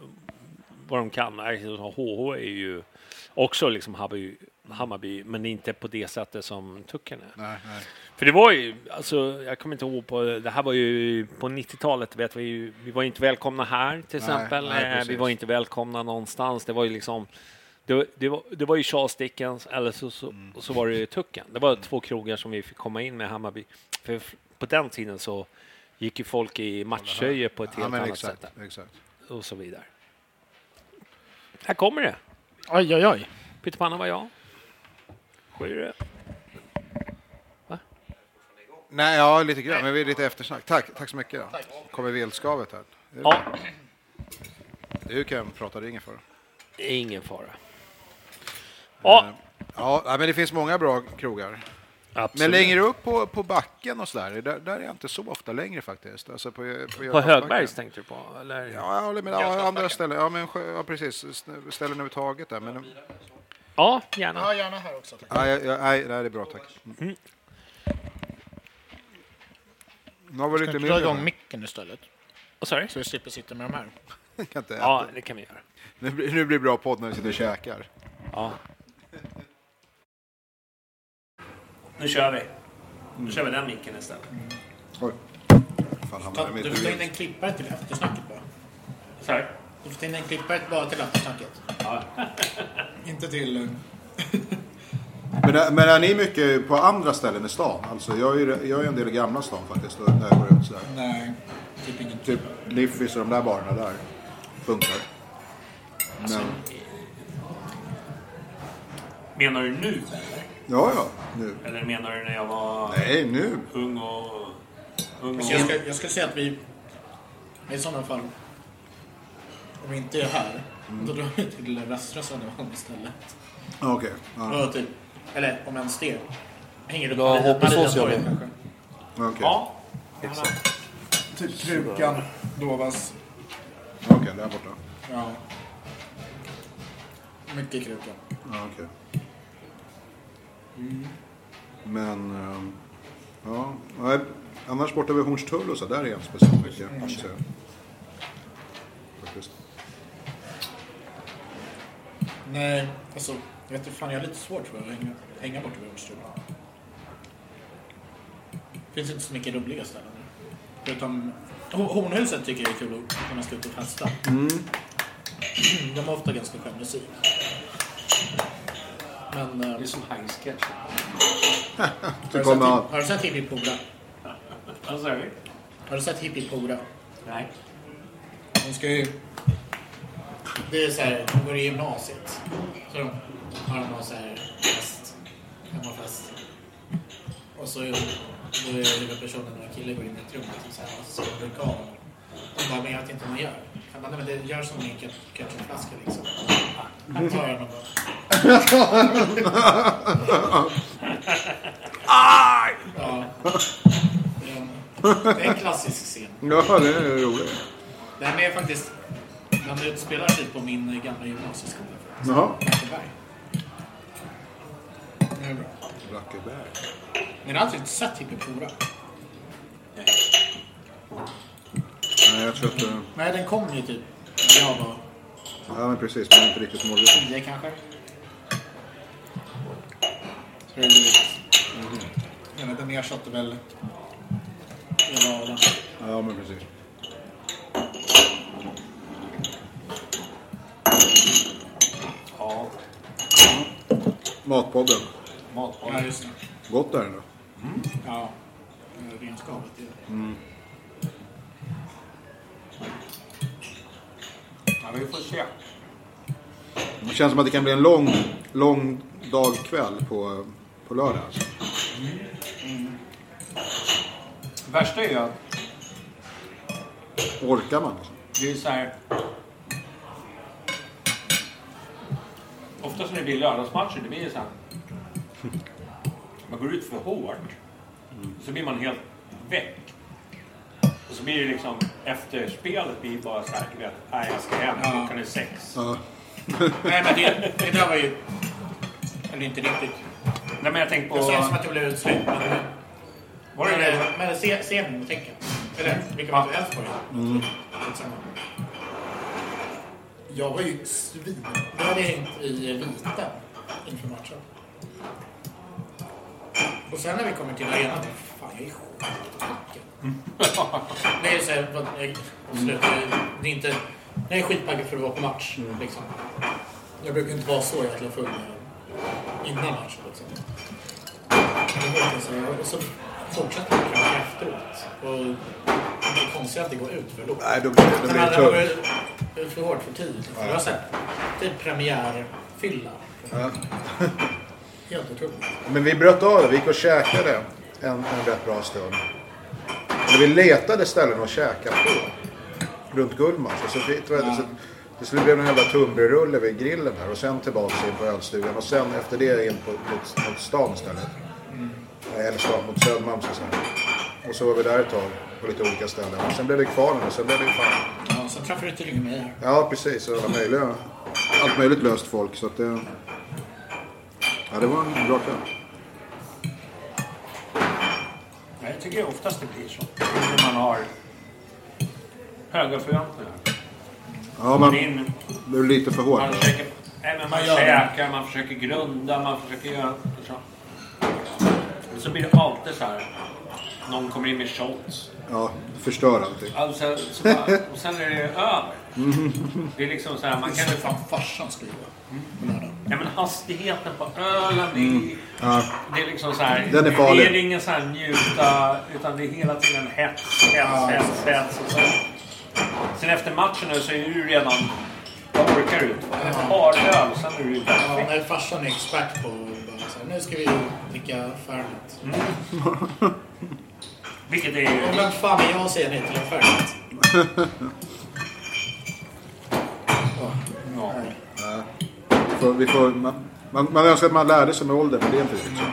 vad de kan. HH är ju också liksom Hammarby, Hammarby, men inte på det sättet som Tucken är. Nej, nej. För det var ju, alltså, jag kommer inte ihåg på, det här var ju på 90-talet, vet vi ju, vi var inte välkomna här till Nej, exempel. nej, Eh, vi var inte välkomna någonstans. Det var ju liksom, det, det, var, det var ju Charles Dickens eller så, så, Mm. så var det ju Tucken. Det var två krogar som vi fick komma in med Hammarby. För på den tiden så gick ju folk i matchtröjor på ett Ja, helt annat exakt, sätt exakt. och så vidare. Här kommer det. Oj, oj, oj. Pyttipanna var jag. Vad är det? Nej, ja, lite grann, men vi är lite eftersnack. Tack, tack så mycket. Kommer velskavet här. Ja, Du kan prata, det är ingen fara. ingen fara. Ja, Ja, nej, men det finns många bra krogar. absolut. Men längre upp på, på backen och sådär, där, där är jag inte så ofta längre faktiskt. Alltså på, på, På. Högbergs tänkte du på? Eller? Ja, ja, men ja, andra ställen. Ja, men, ja, precis. St- Ställen överhuvudtaget där. Men, Ja, gärna. Ja, gärna här också. tack. ja, ja, ja, nej, nej, det är bra, tack. Mm. Nu har vi Ska lite inte dra mindre. igång micken istället? Vad sa du? Så vi slipper sitta med de här. <laughs> Kan inte äta. Ja, det kan vi göra. Nu, blir, nu blir det bra podd när vi sitter och käkar. Ja. Nu kör vi. Nu kör vi den micken istället. Oj. Fan, hamnade mitt Du i in bild. en klippare till eftersnacket bara. Sorry. Du får ta in en klippare bara till eftersnacket. Inte till... Men, är- men är ni mycket på andra ställen i stan? Alltså, jag, är, ju- jag är en del i gamla stan faktiskt, där jag går ut sådär. Nej, typ ingen. Typ Liffis och de där barerna där funkar. Men, Menar du nu eller? ja, ja, nu. Eller menar du när jag var Nej, nu. ung och... Ung och... Jag, ska, jag skulle säga att vi i sådana fall, om vi inte är här, då drar vi till Västra Södermalm istället. Ja, Okej. Ja, Och typ, eller om ens det. Hänger du Ja, på hoppas Mariatorget kanske? okej. Ja. Typ Krukan, Dovas. Okej, där borta. Ja. Mycket Krukan. Ja, okej. Men, ehm, ja. Nej, annars borta vid Hornstull och så, där är jag inte speciellt mycket. säga. Faktiskt. Nej, alltså, jag vet inte fan, jag har lite svårt för att hänga, hänga bort vid Hornstull. finns inte så mycket roliga ställen. Förutom Ho- Hornhuset tycker jag är kul att kunna stå ut och festa. De har ofta ganska skön musik. Men... eh, Det är som Heinz Sketch. har, <laughs> du kommer sett, att- har du sett Hippie Pora? Vad sa du? Har du sett Hippie Pora? Nej. De ska ju... Det är så här, de går i gymnasiet. Så de har de någon så här fest. Hemmafest. Och så då är huvudpersonen och en kille går in i ett rum och så här, och så ser de vulkanen. Hon bara, men jag vet inte vad man gör. Han bara, nej men det gör som i en ket- ketchupflaska liksom. Här tar jag den och bara... Ja. Det är en- Det klassisk scen. Ja, det är roligt. Den är faktiskt... Den utspelar sig på min gamla gymnasieskola. Jaha. Blackeberg. Det är bra. Blackeberg. Men jag har alltså inte sett Hippipora. Nej, jag tror att... eh, Nej, den kom ju typ när jag var Ja, men precis. Men inte riktigt målgruppen. tio kanske. Så det är blivit... Jag vet inte, den ersatte väl hela. Ja, men precis. Ja, Matpodden. Ja, just det. Gott är det då. Ja. Eh, Renskavet. det- ja vi får se. Det känns som att det kan bli en lång, lång dag kväll på, på lördag. Alltså. Värsta är ju att Orkar man? Det är så här... Oftast när det blir lördagsmatcher, det blir så här... Man går ut för hårt. Så blir man helt väck. Och så blir det liksom, efter spelet blir det bara så här, du vet, nej jag ska hem, klockan är sex. Ja. Nej, men det, det där var ju... Eller inte riktigt. Nej men jag tänkte på... Det känns som att jag blev utslängd. Men, Var det det? men, nu, tänker jag. Eller vilka var det? Elfsborg? Mm. Jag var ju svin. Jag hade hängt i vita inför matchen. Och sen när vi kommer till arenan, fan jag är skitpackad. Är så här, jag- slutet, det är inte... Jag är skitpackad för att vara på match. Liksom. Jag brukar inte vara så jäkla full innan matchen. Liksom. Och så fortsätter man efteråt. Och det är konstigt att det går ut för då. Nej, då blir det, då blir det tungt. ut för hårt för tidigt. För det var såhär, typ premiärfylla. Ja. <laughs> Helt otroligt. Men vi bröt av det. Vi gick och käkade en, en rätt bra stund. Men vi letade ställen att käka på. Runt Gullmars. Och så, vi- tror jag, så, till slut blev det en jävla tunnbrödsrulle vid grillen här. Och sen tillbaka in på ölstugan. Och sen efter det in på, mot, mot stan istället. Eller stan, mot Södermalm så att säga. Och så var vi där ett tag. På lite olika ställen. Och sen blev det kvar. Och sen blev det fan... Ja, sen träffade du tydligen mig här. Ja, precis. Alla möjliga, allt möjligt löst folk. Så att det... Ja, det var en bra kväll. Nej, jag tycker oftast det blir så. När man har höga förväntningar. Ja, man Det är en- det blev lite för hårt. Man försöker, nej, men man Man käkar, man försöker grunda, man försöker göra så. Så blir det alltid så här. Någon kommer in med shots. Ja, förstör allting. Alltså, så bara, och sen är det över. Det är liksom så här, man kan Det fan farsan. På lördag. Ja men hastigheten på ölen, det är, Ja. det är liksom så här. Den är farlig. Det är ingen så här njuta, utan det är hela tiden hets, hets, hets, hets. Och sen, sen efter matchen nu så är du redan, vad orkar du? Ett par öl, sen är du Ja, väck. när farsan är expert på bara så här, nu ska vi dricka Fernet. <laughs> Vilket är ju... Och vem fan är jag säga nej till en Fernet? Ja. Vi får, vi får, man, man, man önskar att man lärde sig med åldern, men det är inte riktigt så.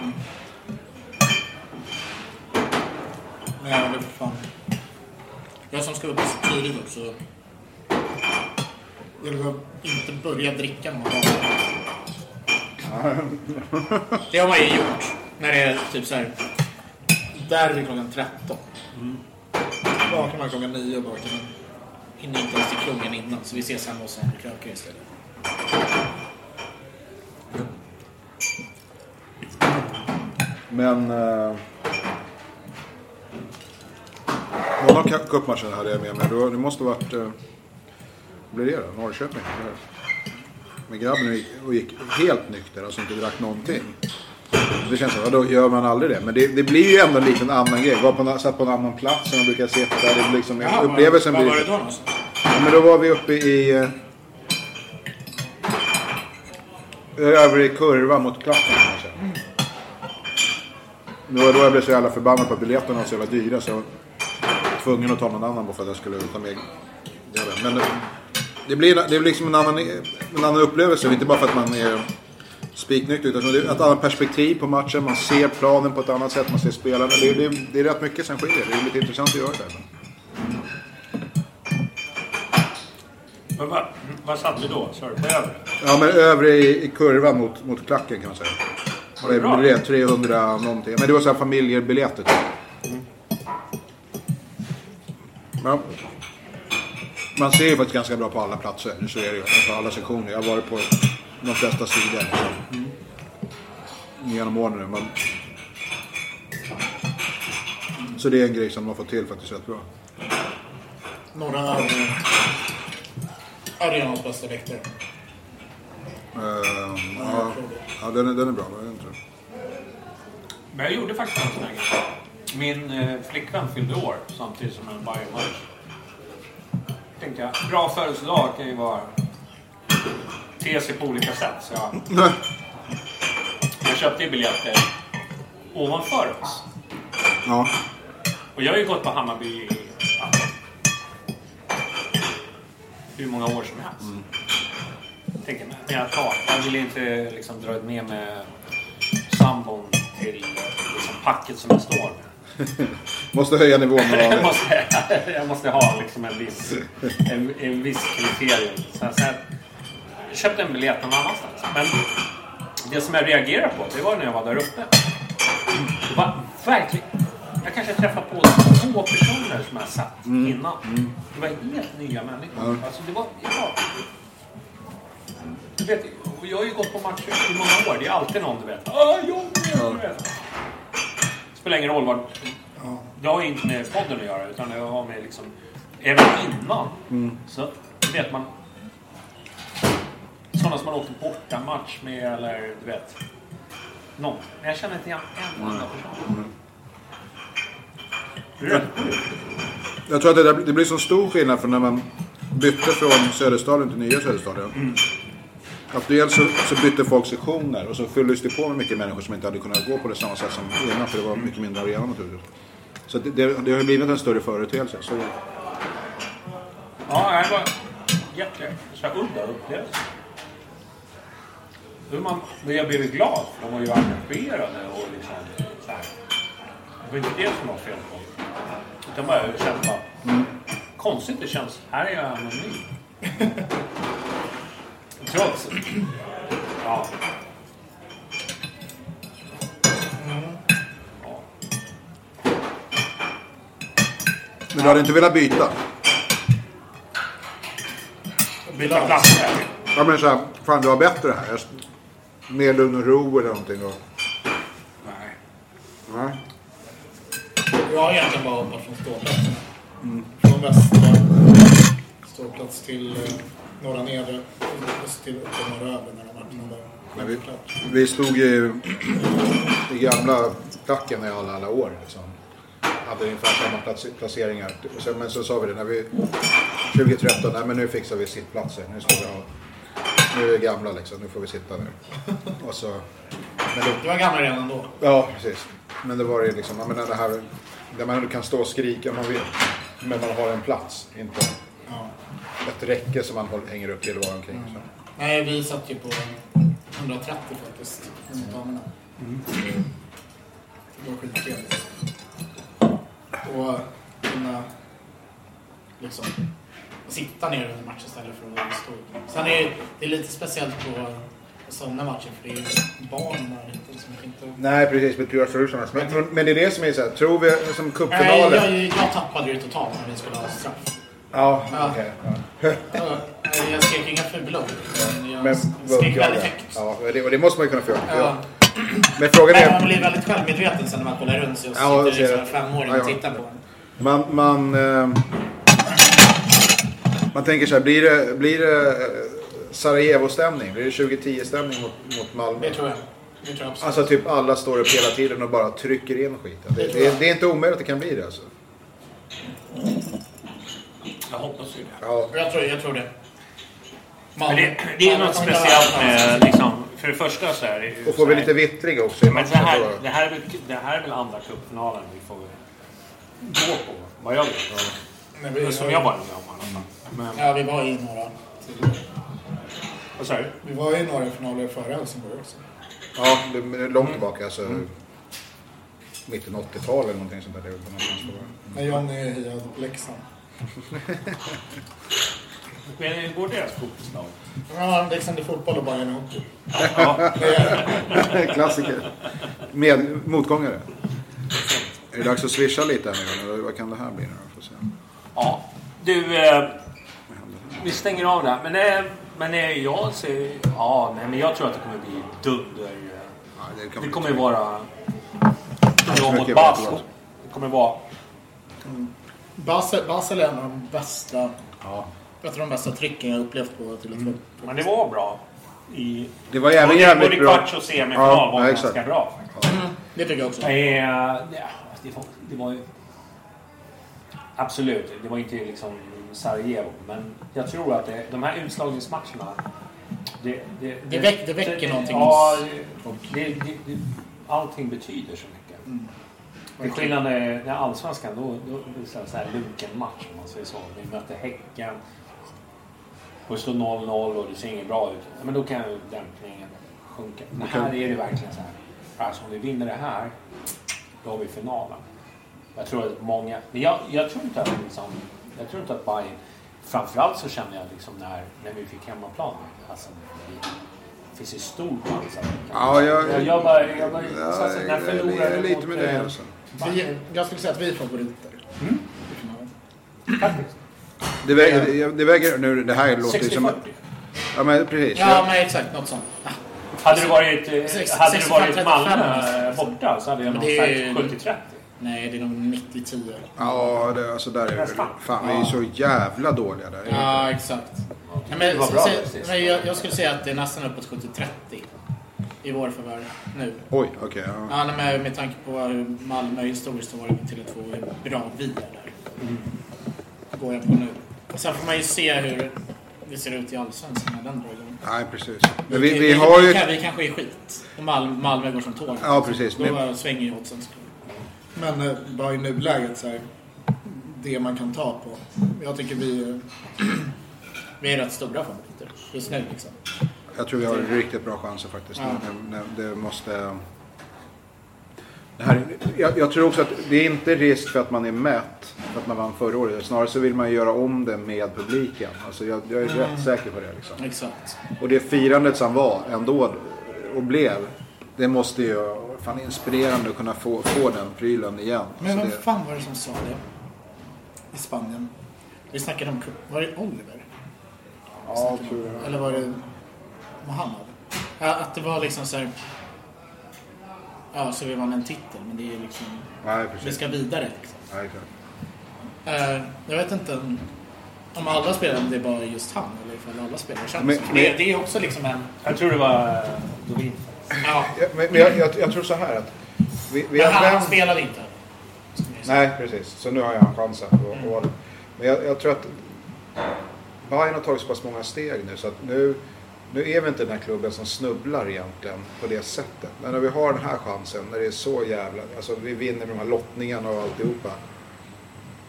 Nej, men för fan. Jag som ska upp så tidigt också. Jag vill inte börja dricka när man. <laughs> Det har man ju gjort. När det är typ så här. Där är klockan 13. Vaknar man klockan 9 och bara kan man hinner inte ens till krogen innan. Så vi ses hemma hos en krökare istället. Men... Eh, någon av cu- cupmatcherna hade jag med mig. Det, måste ha varit... Eh, blir det då? Norrköping? Men grabben gick, och gick helt nykter, alltså inte drack någonting. Det känns som, då gör man aldrig det. Men det, det blir ju ändå en liten annan grej. Var på, satt på en annan plats än man brukar sitta. Det liksom, Jaha, upplevelsen var, blir... var var det då någonstans? Ja, men då var vi uppe i... eh, Över i kurva mot klappen kanske. Det var då jag blev så jävla förbannad på att biljetterna var så jävla dyra så jag var tvungen att ta någon annan bara för att jag skulle ta med. Men det, det blir, det blir liksom en annan, en annan upplevelse, inte bara för att man är spiknykter utan det är ett annat perspektiv på matchen. Man ser planen på ett annat sätt, man ser spelarna. Det, det, det är rätt mycket som skiljer. Det är lite intressant att göra det. Men vad, vad satt vi då? Sa du på övre? Ja, men övre i, i kurvan mot, mot klacken kan man säga. Och det Bra. blev 300 någonting. Men det var så här familjebiljetter. Typ. Ja. Man ser ju faktiskt ganska bra på alla platser. Så är det ju. På alla sektioner. Jag har varit på de flesta sidor. Liksom. Genom åren nu. Men... Så det är en grej som de har fått till faktiskt rätt bra. Norra är arenans bästa läktare. Ehm, ja, ja den, är, den är bra. Den tror. Men jag gjorde faktiskt en sån här grej. Min eh, flickvän fyllde år samtidigt som en Bayern-match. Tänkte jag, bra födelsedag kan ju vara... te sig på olika sätt. Så jag, jag köpte ju biljetter ovanför oss. Ja. Och jag har ju gått på Hammarby i ja, hur många år som helst. Tänker, men jag tar. Jag vill inte liksom dra med mig sambon till liksom, packet som jag står med. <laughs> Måste höja nivån. <laughs> jag, måste, <laughs> jag måste ha liksom en viss, en, en viss kriterium. Så jag, så jag köpte en biljett någon annanstans. Men det som jag reagerade på, det var när jag var där uppe. Det var verkligen... Jag kanske träffade på två personer som jag satt innan. Det var helt nya människor. Alltså det var... Ja, du vet, jag har ju gått på matcher i många år. Det är alltid någon du vet. Ah, Johnny! du vet. Spelar ingen roll vad... Det har ju inte med podden att göra utan det har med liksom... Även innan. Så vet man... Sådana som man åkt borta match med eller du vet. Någon. Men jag känner inte igen en enda person. Jag tror att det, där, det blir så stor skillnad från när man bytte från Söderstadion till nya Söderstadion. Att dels så, så bytte folk sektioner och så fylldes det på med mycket människor som inte hade kunnat gå på det samma sätt som innan för det var mycket mindre arena naturligtvis. Så det, det, det har ju blivit en större företeelse. Så, Ja, det var jätte... Så udda upplevelse. Man, men jag blev glad, för de var ju engagerade och liksom så här. Det var inte det som var fel på Utan bara jag kände bara... Konstigt det känns. Här är jag anonym. <laughs> Trots... Ja. men du hade inte velat byta? Byta plats. Ja men såhär, fan du har bättre här. Mer lugn och ro eller någonting. Och, Nej. nej. Jag har egentligen bara hoppat från ståplatsen. Från västra ståplats till eh, norra nedre. Och till upp till norra övre när de matcherna var Men vi, vi stod ju i gamla klacken i alla, alla år. Liksom. Hade ungefär samma plats, placeringar. Sen, men så sa vi det när vi 2013, nej men nu fixar vi sittplatser. Nu, ska vi ha, nu är vi gamla liksom, nu får vi sitta där. Och så, men Det var gamla redan då. Ja, precis. Men det var ju liksom, jag menar det här där man kan stå och skrika om man vill. Men man har en plats, inte Ja. ett räcke som man hänger upp till och var omkring. Så. Nej, vi satt ju på 130 faktiskt. Mot damerna. Det var skittrevligt. Och kunna liksom sitta ner under matchen istället för att stå upp. Sen är det, är lite speciellt på sådana matcher för det är ju barn där inte som inte... Nej, precis. Med Pure Solutions. Men, men, men det är det som är så här, tror vi som Nej, cupfinalen... jag, jag tappade ju totalt när vi skulle ha straff. Ja, Ja. okej. ja. Ja, Jag skrek inga fula ord, men jag Men skrek väldigt högt. Ja, och det, och det måste man ju kunna få göra. Ja. Men frågan Nej, man är... blir väldigt självmedveten sen när man kollar runt sig och Ja, sitter liksom en femåring och tittar på en. Man, man, eh, man tänker så här, blir det, blir det eh, Sarajevo-stämning? Blir det 2010-stämning mot, mot Malmö? Det tror jag. Det tror jag absolut. Alltså typ alla står upp hela tiden och bara trycker in skiten. Det, Det det, är inte omöjligt att det kan bli det alltså. Jag hoppas ju det. Ja, Jag tror, jag tror det. Men det, det är något speciellt med liksom, för det första så är det ju Och får vi lite vittring också i Men det här, det, här är väl, det här är väl andra cupfinalen vi får gå på, vad jag vet. Som jag var med om i alla fall. Men, Ja, vi var i några. vad sa du? Vi var i några finaler före Helsingborg också. Ja, det är långt tillbaka. Alltså, Mitten 80-tal eller någonting sånt där. Det. När Johnny hejade på Leksand. Men går deras fotbollslag? Ja, Leksand i fotboll och Bayern i hockey. <laughs> Klassiker. Med motgångare. Är det dags att swisha lite här nu? eller Vad kan det här bli nu då? Får se. Ja, du, eh, vi stänger av där. Men, eh, men eh, jag ser, ja, nej, men jag tror att det kommer bli dunder. Ja, det kommer ju vara jag mot Basel. Det kommer vara Basel, Basel är en av de bästa, Ja. ett av de bästa trycken jag upplevt på till ett Men det var bra. I, Det var både, jävligt både bra. kvarts och semifinal Ja, var ja, ganska exakt. bra. faktiskt. Det tycker jag också. Eh, ja, det, var, det var ju... Absolut, det var inte liksom Sarajevo. Men jag tror att det, de här utslagningsmatcherna... Det, det, Det väck- det väcker någonting Ja, det, det, det, det, allting betyder så mycket. Mm. Till skillnad när när allsvenskan, då, då, då är det så här lunken match om man säger så. Vi möter Häcken. Och det står 0-0 och det ser inget bra ut. Men då kan ju dämpningen sjunka. Men här är det verkligen så här. Alltså om vi vinner det här, då har vi finalen. Jag tror att många... Men jag, jag tror inte att liksom, Jag tror inte att Bayern... Framförallt så kände jag liksom när, när vi fick hemmaplan. Alltså, det finns ju stor chans att vi kan... Ja, jag- jag, jag bara... Jag bara Ja, så, alltså, när jag förlorar är vi lite med det. eh, Alltså. Vi, jag skulle säga att vi är favoriter. Mm. Det väger, det väger nu, det här låter ju som... 60-40. Ja men precis. Ja, Jag- men exakt. Något sånt. Ah, Hade det varit, eh, Sex- hade det varit 65-35 Malmö nästan. borta så hade jag nog sagt 70-30. Nej, det är nog 90-10. Ja, det, alltså där är det. Fan, vi är så jävla dåliga där. Ja, exakt. Nej, men, bra så, precis. men jag, jag skulle säga att det är nästan uppåt 70-30 i vår förvärv nu. Oj, okej. ja. Ja, nej, med, med tanke på hur Malmö historiskt har varit med Tele2 och hur bra vi är där. Går jag på nu. Sen får man ju se hur det ser ut i Allsvenskan när den drar igång. Nej, precis. Men vi, vi har vi, ju... kan, vi kanske är skit. Och Malmö, Malmö går som tåg. Ja, precis. Då Men- svänger ju oddsen. Men eh, bara i nuläget så här, det man kan ta på. Jag tycker vi, <clears throat> vi är rätt stora favoriter just nu liksom. Jag tror vi har riktigt bra chanser faktiskt. Ja. När det måste... Det här, jag, jag tror också att det är inte risk för att man är mätt för att man vann förra året. Snarare så vill man ju göra om det med publiken. Alltså jag, jag är rätt säker på det. Liksom. Exakt. Och det firandet som var ändå och blev. Det måste ju fan inspirerande att kunna få, få den prylen igen. Men Så vem det, fan var det som sa det? I Spanien. Vi snackade om. Var det Oliver? ja, tror jag. Eller var det Mohammed? Ja, att det var liksom så här. Ja, så vi vann en titel, men det är liksom... Nej, Vi precis. ska vidare liksom. Nej. Eh, jag vet inte om, om alla spelar, om det är bara just han eller ifall alla spelar. Känns Men- men- det, det är också liksom en... Jag tror det var eh, Dovin. Ja, men men jag, jag, jag tror så här att... Vi, vi men har han, han spelade inte. Nej, precis. Så nu har jag en chans att och, Men jag, jag tror att Bayern har tagit så pass många steg nu så att nu, nu är vi inte den här klubben som snubblar egentligen på det sättet. Men när vi har den här chansen, när det är så jävla... Alltså vi vinner med de här lottningarna och alltihopa.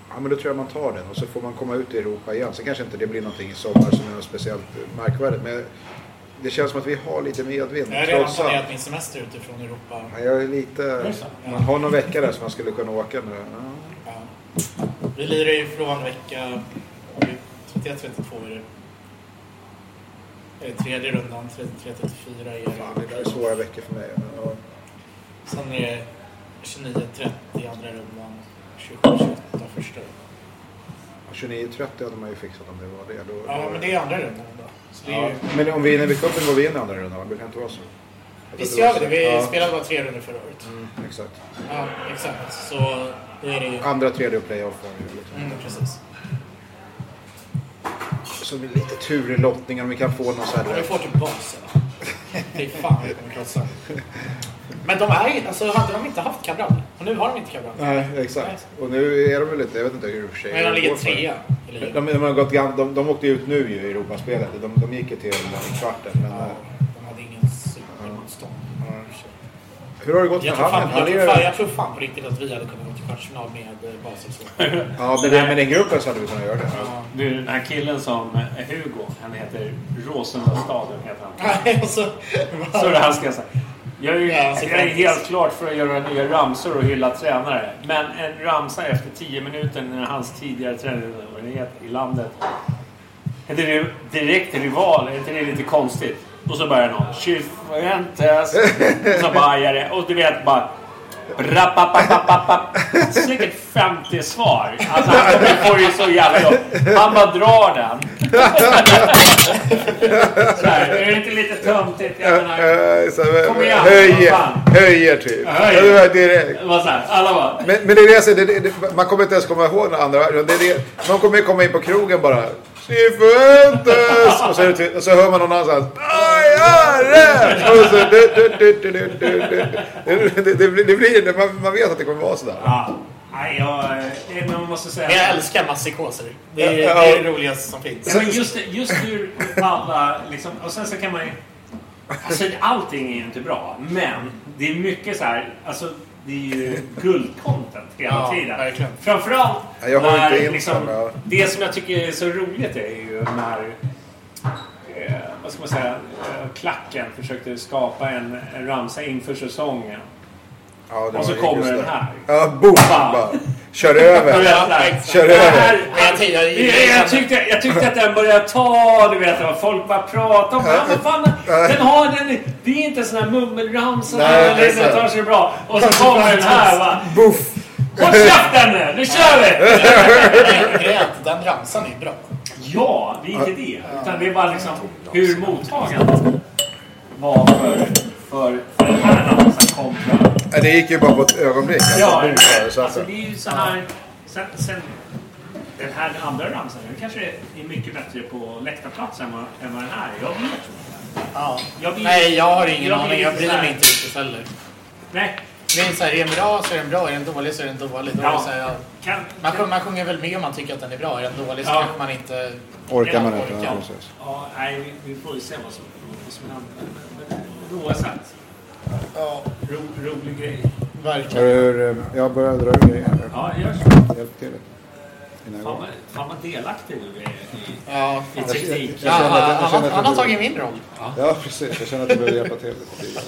Ja men då tror jag man tar den och så får man komma ut i Europa igen. Sen kanske inte det blir någonting i sommar som är något speciellt märkvärdigt. Men det känns som att vi har lite medvind. Jag har redan planerat min semester utifrån Europa. Ja, Jag är lite... Man har någon vecka där som man skulle kunna åka nu. Ja. Ja. Vi lirar ju från vecka 31-32 är det. Det tredje rundan, 33-34 är Fan, det där är svåra veckor för mig. Ja. Sen är det 29-30 andra rundan, 27-28 första. 29-30 hade man ju fixat om det var det. Då, Ja, men det är andra rundan då. Det Ja. Men om vi vinner vid cupen går vi in i andra rundan, det kan inte vara så. Visst det gör vi det? Vi ja. spelade bara tre runder förra året. Mm, exakt. Ja, exakt. Så då är det ju... Andra, tredje och playoff var det ju. Mm, precis. Så med lite tur i lottningen om vi kan få någon så Om vi här... får till basen. Fy fan vi kommer krossa. Men de är ju... Alltså hade de inte haft Cabral? Och nu har de inte Cabral. Nej, exakt. Och nu är de väl inte, jag vet inte hur för sig Men de ligger trea. De, de, har gått, de, de åkte ut nu ju i Europaspelet. De, de gick ju till kvarten. Men, Ja, eh, de hade ingen super... Hur har det gått Jag för jag, Han tror är- fan, jag tror fan på riktigt att vi hade kunnat gå till kvartsfinal med eh, Basel. Ja, men, men i gruppen så hade vi kunnat göra det. Du, den här killen som är Hugo, han heter Råsundastaden heter han. Nej, och så- Så det här ska jag säga. Jag är, ju- jag är helt klart för att göra nya ramsor och hylla tränare. Men en ramsa efter 10 minuter när hans tidigare tränare i landet är det direkt rival, är inte det lite konstigt? Och så börjar någon Chifuentes och så bajar det. Och du vet bara. Säkert 50 svar. Alltså han kommer få det så jävla jobb. Han bara drar den. Så här, är det inte lite töntigt? Jag menar, så, Kom igen, höjer, höjer typ. Höjer. Direkt. alla bara... Men, men det är det det, det, det, man kommer inte ens komma ihåg den andra. Det är det, man kommer ju komma in på krogen bara. Cifuentes! Och så, det, och så hör man någon annan så det, det blir man, man vet att det kommer vara sådär. Ja. Nej, jag, men man måste säga... Jag älskar massikoser. Det är, ja, det, är det roligaste som finns. Ja, men just, just hur alla liksom... Och sen så kan man ju... Alltså allting är ju inte bra, men det är mycket så här... Alltså, det är ju guldcontent hela Ja, tiden. verkligen. Framförallt Ja, jag har när, inte liksom, det som jag tycker är så roligt är ju när eh, vad ska man säga, eh, klacken försökte skapa en, en ramsa inför säsongen. Ja, det Och så kommer den här. Ja, boom! Fan. Bara. Kör över. Kör Det över. här- jag, tyckte, jag tyckte att den började ta, du vet, vad folk bara pratar om. Ja, men fan, den har den, det är inte sån här mummelramsa. Den så. tar sig bra. Och så kommer den här va. Boof! Håll käften nu, nu kör vi! <laughs> grejen är att den ramsan är bra. Ja, det är inte det. Utan det är bara liksom hur mottagandet var för, för, för den här ramsan kontra det gick ju bara på ett ögonblick. Alltså, Ja, alltså det är ju så här... Sen, sen den här andra ramsan, den kanske är mycket bättre på läktarplats än vad, än vad den här är. Jag vet inte. Ja. Jag blir- Nej, jag har ingen jag aning. Jag bryr mig inte riktigt heller. Nej. Det är så här, är den bra så är den bra, är den dålig så är den dålig. Ja. så här, ja. Kan, man, sjunger, man sjunger väl med om man tycker att den är bra. Är den dålig så Ja. kanske man inte Orkar man orkar. Ja, nej, vi, får ju se vad som, vad som händer. Men. Ja, Ro, rolig grej. verkligen. Hur, eh, jag börjar dra ur grejer. Ja, gör så. Hjälp till Fan vad, delaktig du är i, Ja. i teknik. Ja, han, har tagit min roll. Ja, precis. Jag känner att jag behöver hjälpa till lite.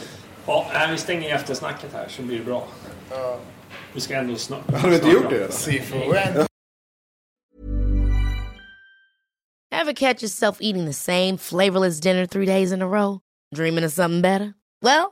Ja, vi stänger eftersnacket här så blir det bra. Vi ska ändå snart. Har du inte gjort det redan? Sifu. Ever catch yourself eating the same flavorless dinner three days in a row? Dreaming of something better? Well,